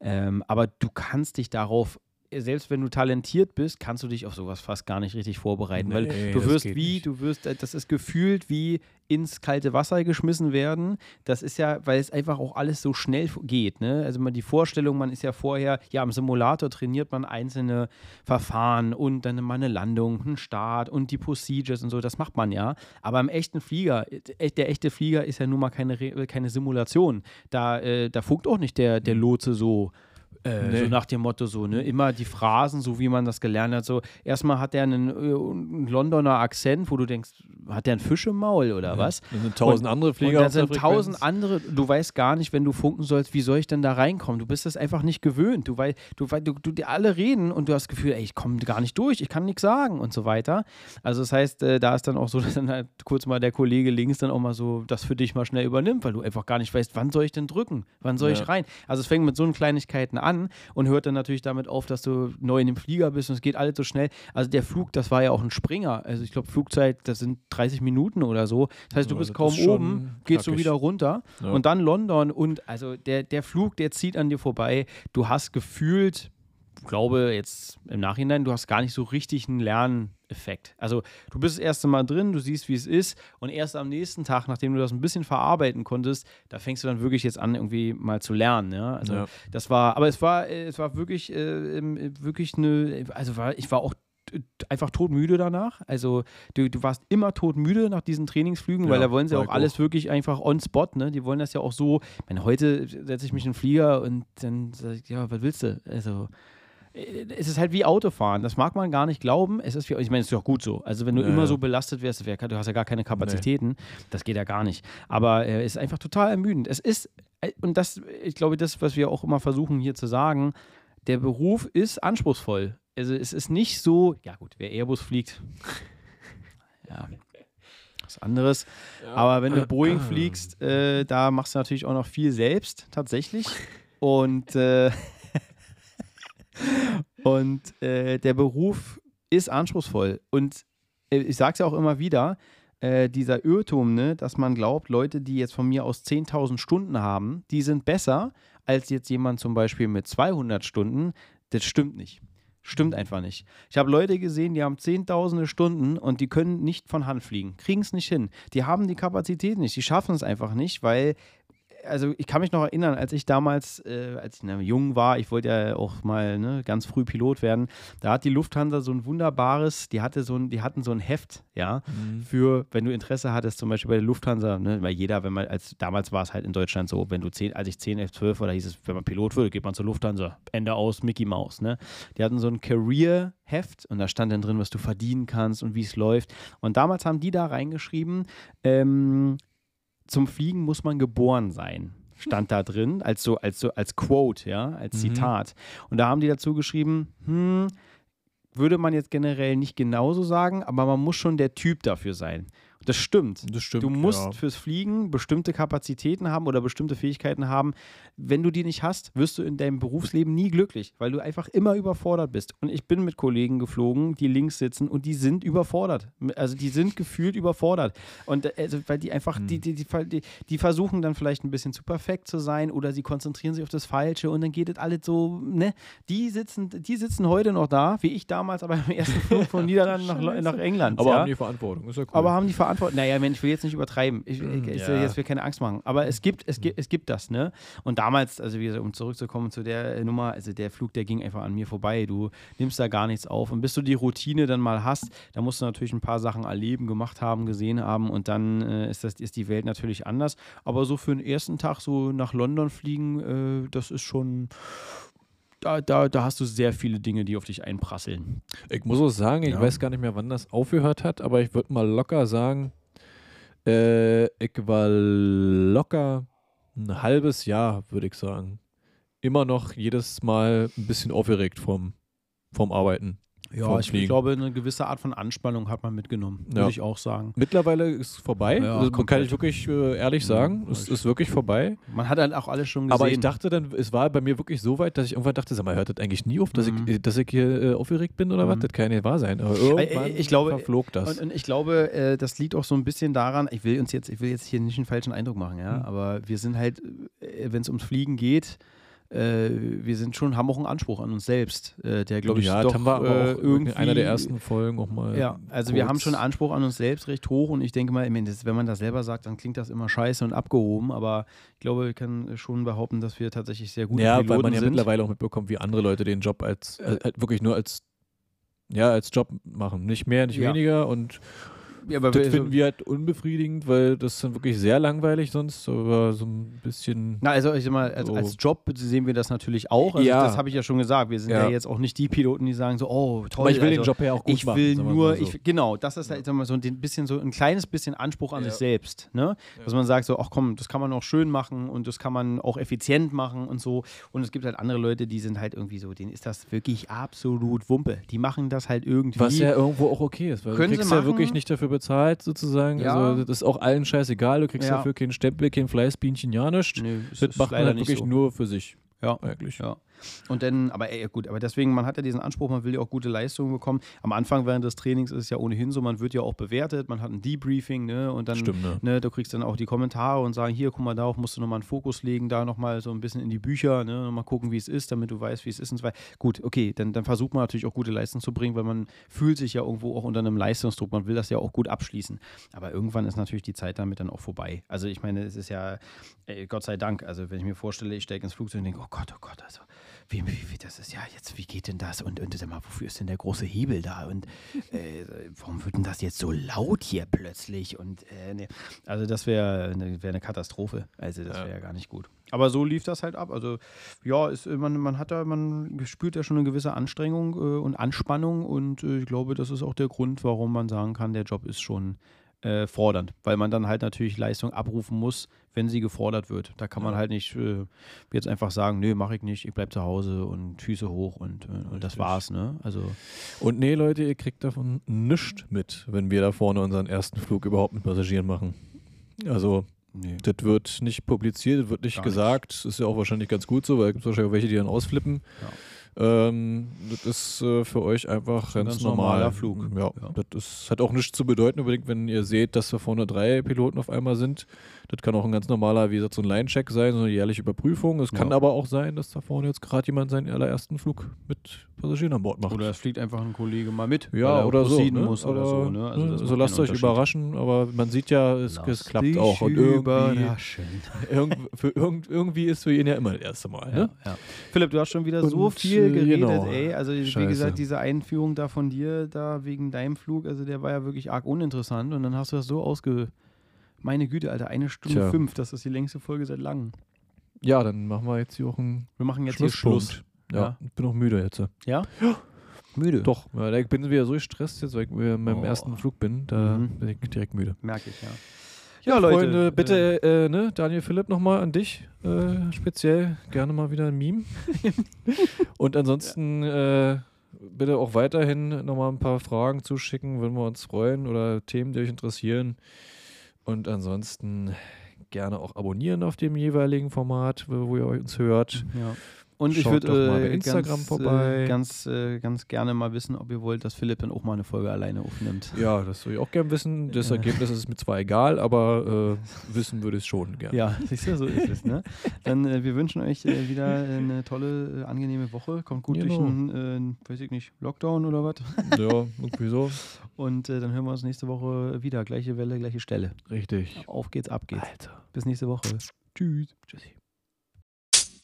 Ähm, aber du kannst dich darauf selbst wenn du talentiert bist, kannst du dich auf sowas fast gar nicht richtig vorbereiten, weil Nee, du das wirst wie, nicht. du wirst, äh, das ist gefühlt wie ins kalte Wasser geschmissen werden. Das ist ja, weil es einfach auch alles so schnell geht. Ne? Also man die Vorstellung, man ist ja vorher, ja, im Simulator trainiert man einzelne Verfahren und dann mal eine Landung, einen Start und die Procedures und so, das macht man ja. Aber im echten Flieger, äh, der echte Flieger ist ja nun mal keine, keine Simulation. Da, äh, da funkt auch nicht der, der Lotse so. Äh, Nee. So nach dem Motto so, ne? Immer die Phrasen, so wie man das gelernt hat. So, erstmal hat er einen, äh, einen Londoner Akzent, wo du denkst, hat der einen Fisch im Maul oder was? Dann sind tausend andere Flieger Und da auf der sind tausend andere, du weißt gar nicht, wenn du funken sollst, wie soll ich denn da reinkommen? Du bist das einfach nicht gewöhnt. Du weißt, du, du, du die alle reden und du hast das Gefühl, ey, ich komme gar nicht durch, ich kann nichts sagen und so weiter. Also das heißt, äh, da ist dann auch so, (laughs) dass dann halt kurz mal der Kollege links dann auch mal so das für dich mal schnell übernimmt, weil du einfach gar nicht weißt, wann soll ich denn drücken? Wann soll Ja. ich rein? Also es fängt mit so einen Kleinigkeiten an an und hört dann natürlich damit auf, dass du neu in dem Flieger bist und es geht alles so schnell. Also der Flug, das war ja auch ein Springer. Also ich glaube, Flugzeit, das sind 30 Minuten oder so. Das heißt, du bist kaum oben, gehst du wieder runter Ja. und dann London und also der, der Flug, der zieht an dir vorbei. Du hast gefühlt, glaube jetzt im Nachhinein, du hast gar nicht so richtig einen Lerneffekt. Also du bist das erste Mal drin, du siehst, wie es ist und erst am nächsten Tag, nachdem du das ein bisschen verarbeiten konntest, da fängst du dann wirklich jetzt an, irgendwie mal zu lernen. Ja? Also Ja. das war, aber es war, es war wirklich, äh, wirklich eine, also war, ich war auch einfach todmüde danach. Also du, du warst immer todmüde nach diesen Trainingsflügen, weil Ja, da wollen sie auch alles auch. wirklich einfach on spot, ne? Die wollen das ja auch so. Ich meine, heute setze ich mich in den Flieger und dann sag ich, ja, was willst du? Also es ist halt wie Autofahren. Das mag man gar nicht glauben. Es ist wie, ich meine, es ist ja auch gut so. Also wenn du Ja, immer ja. so belastet wärst, wär, du hast ja gar keine Kapazitäten. Das geht ja gar nicht. Aber äh, es ist einfach total ermüdend. Es ist, äh, und das, ich glaube, das, was wir auch immer versuchen hier zu sagen, der Beruf ist anspruchsvoll. Also es ist nicht so, ja gut, wer Airbus fliegt, (laughs) ja, was anderes. Aber wenn du Boeing (clears throat) fliegst, äh, da machst du natürlich auch noch viel selbst, tatsächlich. Und, äh, (laughs) und äh, der Beruf ist anspruchsvoll. Und äh, ich sage es ja auch immer wieder, äh, dieser Irrtum, ne, dass man glaubt, Leute, die jetzt von mir aus 10.000 Stunden haben, die sind besser als jetzt jemand zum Beispiel mit 200 Stunden. Das stimmt nicht. Stimmt einfach nicht. Ich habe Leute gesehen, die haben zehntausende Stunden und die können nicht von Hand fliegen, kriegen es nicht hin. Die haben die Kapazität nicht, die schaffen es einfach nicht, weil, also ich kann mich noch erinnern, als ich damals, äh, als ich ne, jung war, ich wollte ja auch mal ne, ganz früh Pilot werden, da hat die Lufthansa so ein wunderbares, die hatte so ein, die hatten so ein Heft, ja, für, wenn du Interesse hattest, zum Beispiel bei der Lufthansa, ne, weil jeder, wenn man, als damals war es halt in Deutschland so, wenn du 10, als ich 10, 11, 12 war, da hieß es, wenn man Pilot würde, geht man zur Lufthansa, Ende aus, Mickey Mouse, ne? Die hatten so ein Career-Heft und da stand dann drin, was du verdienen kannst und wie es läuft. Und damals haben die da reingeschrieben, ähm, zum Fliegen muss man geboren sein. Stand da drin, als so, als so, als Quote, ja, als Mhm. Zitat. Und da haben die dazu geschrieben, hm, würde man jetzt generell nicht genauso sagen, aber man muss schon der Typ dafür sein. Das stimmt. Das stimmt. Du musst ja. fürs Fliegen bestimmte Kapazitäten haben oder bestimmte Fähigkeiten haben. Wenn du die nicht hast, wirst du in deinem Berufsleben nie glücklich, weil du einfach immer überfordert bist. Und ich bin mit Kollegen geflogen, die links sitzen und die sind überfordert. Also die sind gefühlt überfordert. Und äh, also, weil die einfach, Hm. die, die, die, die, die versuchen dann vielleicht ein bisschen zu perfekt zu sein oder sie konzentrieren sich auf das Falsche und dann geht es alles so, ne? Die sitzen, die sitzen heute noch da, wie ich damals, aber im ersten Flug von (laughs) Niederlanden nach, nach England. Aber ja? haben die Verantwortung. Ist ja cool. Aber haben die Verantwortung. Naja, Mensch, ich will jetzt nicht übertreiben. Ich, ich, ich Ja. will jetzt will keine Angst machen. Aber es gibt, es gibt, es gibt das, ne? Und damals, also wie gesagt, um zurückzukommen zu der äh, Nummer, also der Flug, der ging einfach an mir vorbei. Du nimmst da gar nichts auf. Und bis du die Routine dann mal hast, da musst du natürlich ein paar Sachen erleben, gemacht haben, gesehen haben und dann äh, ist, das, ist die Welt natürlich anders. Aber so für den ersten Tag so nach London fliegen, äh, das ist schon. Da, da, da hast du sehr viele Dinge, die auf dich einprasseln. Ich muss auch sagen, ich Ja. weiß gar nicht mehr, wann das aufgehört hat, aber ich würde mal locker sagen, äh, ich war locker ein halbes Jahr, würde ich sagen. Immer noch jedes Mal ein bisschen aufgeregt vom, vom Arbeiten. Ja, ich Fliegen. glaube, eine gewisse Art von Anspannung hat man mitgenommen, würde Ja. ich auch sagen. Mittlerweile ist es vorbei. Ja, das kann ich wirklich äh, ehrlich Ja, sagen. weiß es ich. ist wirklich vorbei. Man hat halt auch alles schon gesehen. Aber ich dachte dann, es war bei mir wirklich so weit, dass ich irgendwann dachte, sag mal, hört das eigentlich nie auf, dass, Mhm. ich, dass ich hier äh, aufgeregt bin oder was? Mhm. Das kann ja nicht wahr sein. Aber irgendwann ich glaube- verflog das. Und, und ich glaube, äh, das liegt auch so ein bisschen daran, ich will uns jetzt, ich will jetzt hier nicht einen falschen Eindruck machen, ja, Mhm. aber wir sind halt, wenn es ums Fliegen geht, äh, wir sind schon, haben auch einen Anspruch an uns selbst, äh, der glaube ich ja, doch haben wir aber äh, auch irgendwie in einer der ersten Folgen auch mal. Ja, also wir kurz- haben schon einen Anspruch an uns selbst recht hoch und ich denke mal, wenn man das selber sagt, dann klingt das immer scheiße und abgehoben, aber ich glaube, ich kann schon behaupten, dass wir tatsächlich sehr gute Ja, Piloten weil man ja sind. mittlerweile auch mitbekommt, wie andere Leute den Job als, Äh. halt wirklich nur als ja, als Job machen. Nicht mehr, nicht Ja. weniger und ja, aber das finden wir halt unbefriedigend, weil das ist dann wirklich sehr langweilig sonst, aber so ein bisschen Na, also ich sag mal, als, So. als Job sehen wir das natürlich auch. Also Ja. das habe ich ja schon gesagt. Wir sind ja. Ja. jetzt auch nicht die Piloten, die sagen so, oh, toll. aber ich will also, den Job ja auch gut ich machen. will nur, so. ich, genau, das ist halt sag mal, so ein bisschen so ein kleines bisschen Anspruch an Ja. sich selbst, ne? Dass man sagt so, ach komm, das kann man auch schön machen und das kann man auch effizient machen und so. Und es gibt halt andere Leute, die sind halt irgendwie so, denen ist das wirklich absolut Wumpe. Die machen das halt irgendwie. Was ja irgendwo auch okay ist, weil Können du sie kriegst ja machen. wirklich nicht dafür bezahlt, sozusagen. Ja. Also das ist auch allen scheißegal, du kriegst Ja. dafür keinen Stempel, kein Fleißbienchen, ja nichts. Nö, es Das macht man halt wirklich so. nur für sich. Ja. eigentlich. Ja. Und dann, aber ey, gut, aber deswegen, man hat ja diesen Anspruch, man will ja auch gute Leistungen bekommen. Am Anfang während des Trainings ist es ja ohnehin so, man wird ja auch bewertet, man hat ein Debriefing, ne? Und dann, Stimmt, ne? ne, du kriegst dann auch die Kommentare und sagen, hier, guck mal, darauf musst du nochmal einen Fokus legen, da nochmal so ein bisschen in die Bücher, ne? Nochmal gucken, wie es ist, damit du weißt, wie es ist und so weiter. Gut, okay, dann, dann versucht man natürlich auch gute Leistungen zu bringen, weil man fühlt sich ja irgendwo auch unter einem Leistungsdruck, man will das ja auch gut abschließen. Aber irgendwann ist natürlich die Zeit damit dann auch vorbei. Also ich meine, es ist ja, ey, Gott sei Dank, also wenn ich mir vorstelle, ich steige ins Flugzeug und denke, oh Gott, oh Gott, also wie, wie, wie das ist ja jetzt, wie geht denn das? Und, und sag mal, wofür ist denn der große Hebel da? Und äh, warum wird denn das jetzt so laut hier plötzlich? Und äh, nee. also das wäre eine, wär eine Katastrophe. Also das Ja. wäre ja gar nicht gut. Aber so lief das halt ab. Also ja, ist, man, man hat da, man spürt ja schon eine gewisse Anstrengung äh, und Anspannung und äh, ich glaube, das ist auch der Grund, warum man sagen kann, der Job ist schon äh, fordernd, weil man dann halt natürlich Leistung abrufen muss, wenn sie gefordert wird. Da kann man Ja. halt nicht äh, jetzt einfach sagen, nö, mache ich nicht, ich bleib zu Hause und Füße hoch und, äh, und das war's, ne? Also Und nee, Leute, ihr kriegt davon nichts mit, wenn wir da vorne unseren ersten Flug überhaupt mit Passagieren machen. Also, nee. das wird nicht publiziert, das wird nicht Gar nicht. gesagt. Das ist ja auch wahrscheinlich ganz gut so, weil es gibt wahrscheinlich auch welche, die dann ausflippen. Ähm, das ist äh, für euch einfach ein ganz, ganz normal. normaler Flug. Ja, Ja. das ist, hat auch nichts zu bedeuten, unbedingt, wenn ihr seht, dass da vorne drei Piloten auf einmal sind. Das kann auch ein ganz normaler, wie gesagt, so ein Line-Check sein, so eine jährliche Überprüfung. Es kann Ja. aber auch sein, dass da vorne jetzt gerade jemand seinen allerersten Flug mit Passagieren an Bord macht. Oder es fliegt einfach ein Kollege mal mit, Ja, er oder so. Ne? muss oder Aber, so. Ne? Also, ne? also lasst euch überraschen, aber man sieht ja, es, es klappt auch. Und irgendwie, überraschen. (laughs) irgend, für irgend, irgendwie ist für ihn ja immer das erste Mal. Ne? Philipp, du hast schon wieder so Und, viel äh, geredet, genau. ey. Also wie Scheiße. gesagt, diese Einführung da von dir, da wegen deinem Flug, also der war ja wirklich arg uninteressant und dann hast du das so ausge... Meine Güte, Alter, eine Stunde Tja. fünf, das ist die längste Folge seit langem. Ja, dann machen wir jetzt hier auch einen Wir machen jetzt hier. Schluss. Ja, Ja. ich bin auch müde jetzt. Ja? (gasps) Müde. Doch, ja, ich bin wieder so gestresst jetzt, weil ich in meinem Oh. ersten Flug bin. Da Mhm. bin ich direkt müde. Merke ich, ja. Ja, Leute, Freunde, bitte, äh, ne, Daniel Philipp nochmal an dich äh, speziell. Gerne mal wieder ein Meme. (laughs) Und ansonsten äh, bitte auch weiterhin nochmal ein paar Fragen zuschicken, würden wir uns freuen oder Themen, die euch interessieren. Und ansonsten gerne auch abonnieren auf dem jeweiligen Format, wo, wo ihr uns hört. Ja. Und ich würde äh, Instagram ganz, vorbei. Äh, ganz, äh, ganz gerne mal wissen, ob ihr wollt, dass Philipp dann auch mal eine Folge alleine aufnimmt. Ja, das würde ich auch gerne wissen. Das Ja. Ergebnis ist mir zwar egal, aber äh, wissen würde ich es schon gerne. Ja, (laughs) siehst du, so ist es. Ne? Dann, äh, wir wünschen euch äh, wieder eine tolle, äh, angenehme Woche. Kommt gut durch Genau. einen, äh, weiß ich nicht, Lockdown oder was. (laughs) ja, irgendwie so. Und äh, dann hören wir uns nächste Woche wieder. Gleiche Welle, gleiche Stelle. Richtig. Auf geht's, ab geht's. Alter. Bis nächste Woche. Tschüss. Tschüssi.